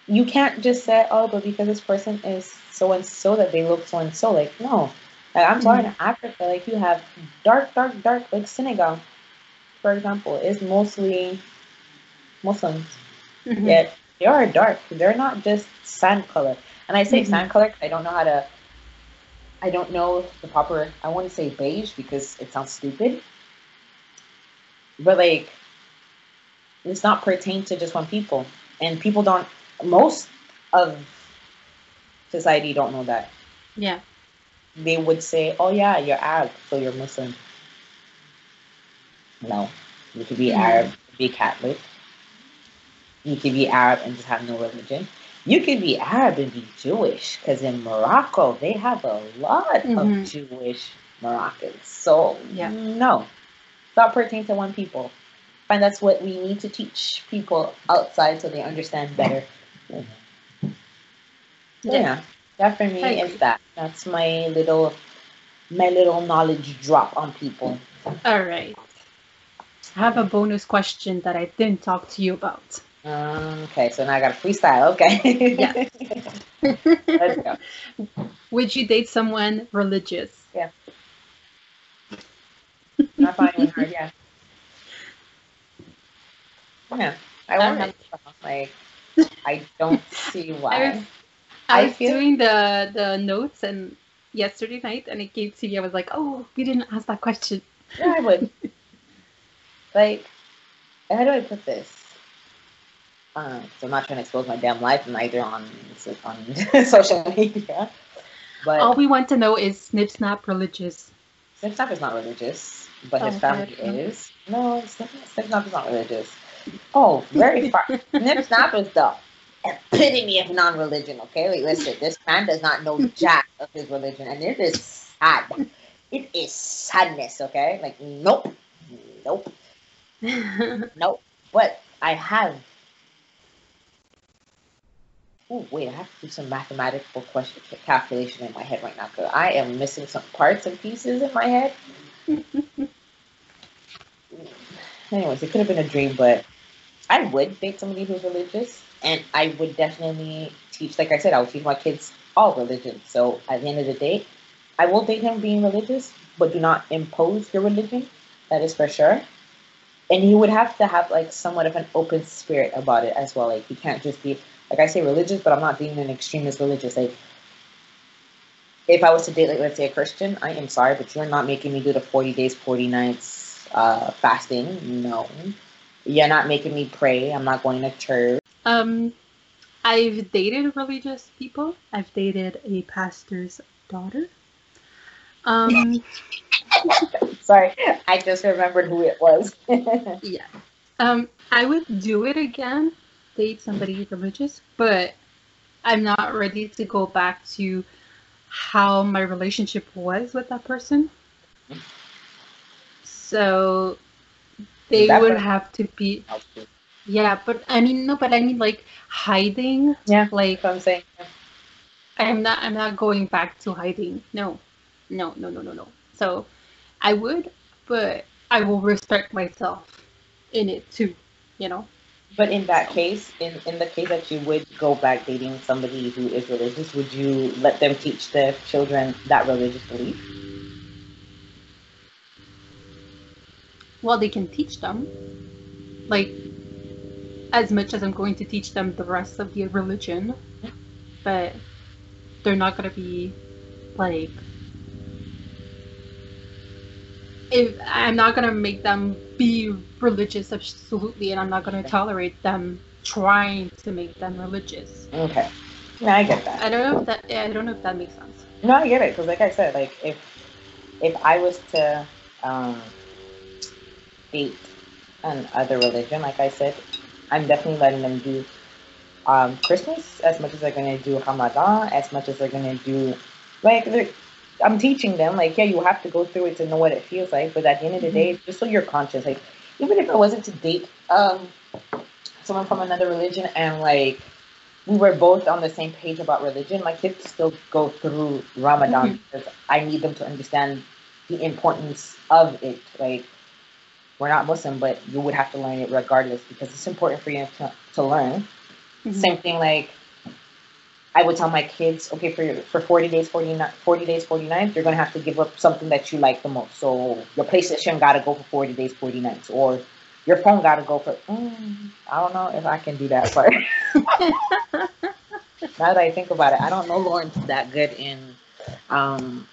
you can't just say, "Oh, but because this person is so and so that they look so and so." Like, no. Like, I'm sorry, in Africa, like you have dark, dark, dark. Like Senegal, for example, is mostly Muslims. Mhm. Yet they are dark. They're not just sand color. And I say Mhm. sand color I don't know how to. I don't know the proper. I want to say beige because it sounds stupid. But like, it's not pertain to just one people, and people don't. Most of society don't know that. Yeah. They would say, "Oh yeah, you're Arab, so you're Muslim." No, you could be Mhm. Arab, be Catholic. You could be Arab and just have no religion. You could be Arab and be Jewish, because in Morocco they have a lot Mhm. of Jewish Moroccans. So Yeah. no, it's not pertain to one people. And that's what we need to teach people outside so they understand better. So, yeah, that for me is that. That's my little my little knowledge drop on people. All right. I have a bonus question that I didn't talk to you about. Um, okay, so now I got a freestyle. Okay. Yeah. Let's go. Would you date someone religious? Yeah. Not finding hard, yeah. Yeah. I want to like I don't see I why. was, I I was feel- doing the the notes and yesterday night and it came to me. I was like, oh, we didn't ask that question. Yeah, I would. like, how do I put this? Uh, so I'm not trying to expose my damn life either on on social media. But All we want to know is Snip Snap religious. Snip Snap is not religious, but his Oh, family okay. is. No, Snip, Snip Snap is not religious. Oh, very far. Snip Snap is the epitome of non-religion. Okay, wait, listen. This man does not know jack of his religion, and it is sad. It is sadness. Okay, like nope, nope, nope. But I have. Oh wait, I have to do some mathematical question calculation in my head right now because I am missing some parts and pieces in my head. Anyways, it could have been a dream, but I would date somebody who's religious, and I would definitely teach. Like I said, I would teach my kids all religions. So at the end of the day, I will date him being religious, but do not impose your religion. That is for sure. And you would have to have like somewhat of an open spirit about it as well. Like you can't just be like I say religious, but I'm not being an extremist religious. Like if I was to date like let's say a Christian, I am sorry, but you're not making me do the 40 days, 40 nights uh, fasting. No. You're not making me pray. I'm not going to church. Um, I've dated religious people. I've dated a pastor's daughter. Um, Sorry, I just remembered who it was. yeah. Um, I would do it again, date somebody religious, but I'm not ready to go back to how my relationship was with that person. So they would have to be yeah, but I mean no, but I mean like hiding. Yeah. Like I'm saying. I'm not I'm not going back to hiding. No. No, no, no, no, no. So I would, but I will respect myself in it too, you know? But in that case, in, in the case that you would go back dating somebody who is religious, would you let them teach their children that religious belief? Well, they can teach them. Like as much as I'm going to teach them the rest of the religion, but they're not gonna be like if I'm not gonna make them be religious absolutely and I'm not gonna tolerate them trying to make them religious. Okay. Yeah, I get that. I don't know if that yeah, I don't know if that makes sense. No, I get it because, like I said, like if if I was to um, date an other religion, like I said, I'm definitely letting them do um, Christmas as much as they're gonna do Ramadan, as much as they're gonna do like I'm teaching them like yeah, you have to go through it to know what it feels like, but at the end of the day, just so you're conscious, like even if it wasn't to date um, someone from another religion and like we were both on the same page about religion, my kids still go through Ramadan mm-hmm. because I need them to understand the importance of it. Like, we're not Muslim, but you would have to learn it regardless because it's important for you to, to learn. Mm-hmm. Same thing, like, I would tell my kids, okay, for for 40 days, 49, 40 days, 49, you're going to have to give up something that you like the most. So your PlayStation got to go for 40 days, 40 nights. Or your phone got to go for, mm, I don't know if I can do that part. now that I think about it, I don't know Lauren's that good in um,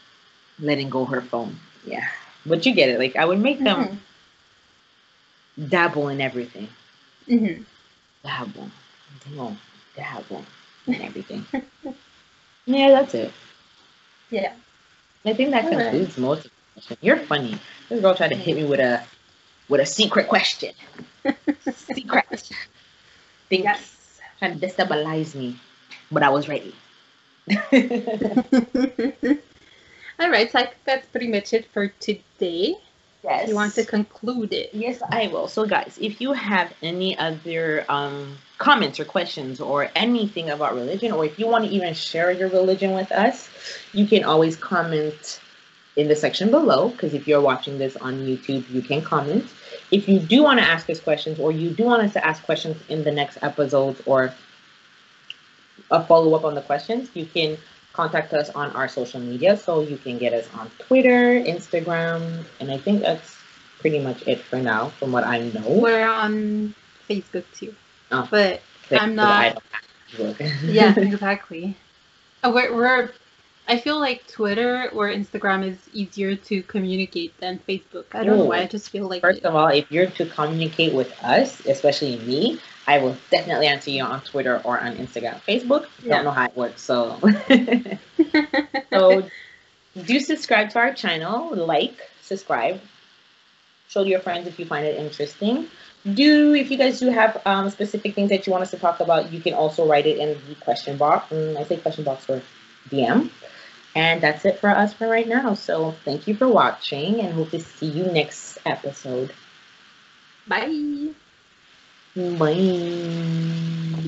letting go her phone. Yeah. But you get it. Like, I would make them mm-hmm. Dabble in everything. Mm-hmm. Dabble. Dabble in everything. yeah, that's it. Yeah. I think that All concludes right. most of it. You're funny. This girl tried to hit me with a with a secret question. secret. Think yes. trying to destabilize me. But I was ready. All right, so I think that's pretty much it for today. Yes. You want to conclude it? Yes, I will. So, guys, if you have any other um, comments or questions or anything about religion, or if you want to even share your religion with us, you can always comment in the section below. Because if you're watching this on YouTube, you can comment. If you do want to ask us questions, or you do want us to ask questions in the next episodes, or a follow up on the questions, you can contact us on our social media. So you can get us on Twitter, Instagram, and I think that's pretty much it for now, from what I know. We're on Facebook too. Oh, but I'm not. yeah, exactly. Uh, we're, we're I feel like Twitter or Instagram is easier to communicate than Facebook. I don't Ooh. know why. I just feel like. First it. of all, if you're to communicate with us, especially me, I will definitely answer you on Twitter or on Instagram. Facebook, yeah. don't know how it works. So, so do subscribe to our channel, like, subscribe, show your friends if you find it interesting. Do if you guys do have um, specific things that you want us to talk about, you can also write it in the question box. Mm, I say question box for DM. And that's it for us for right now. So thank you for watching and hope to see you next episode. Bye. Bye.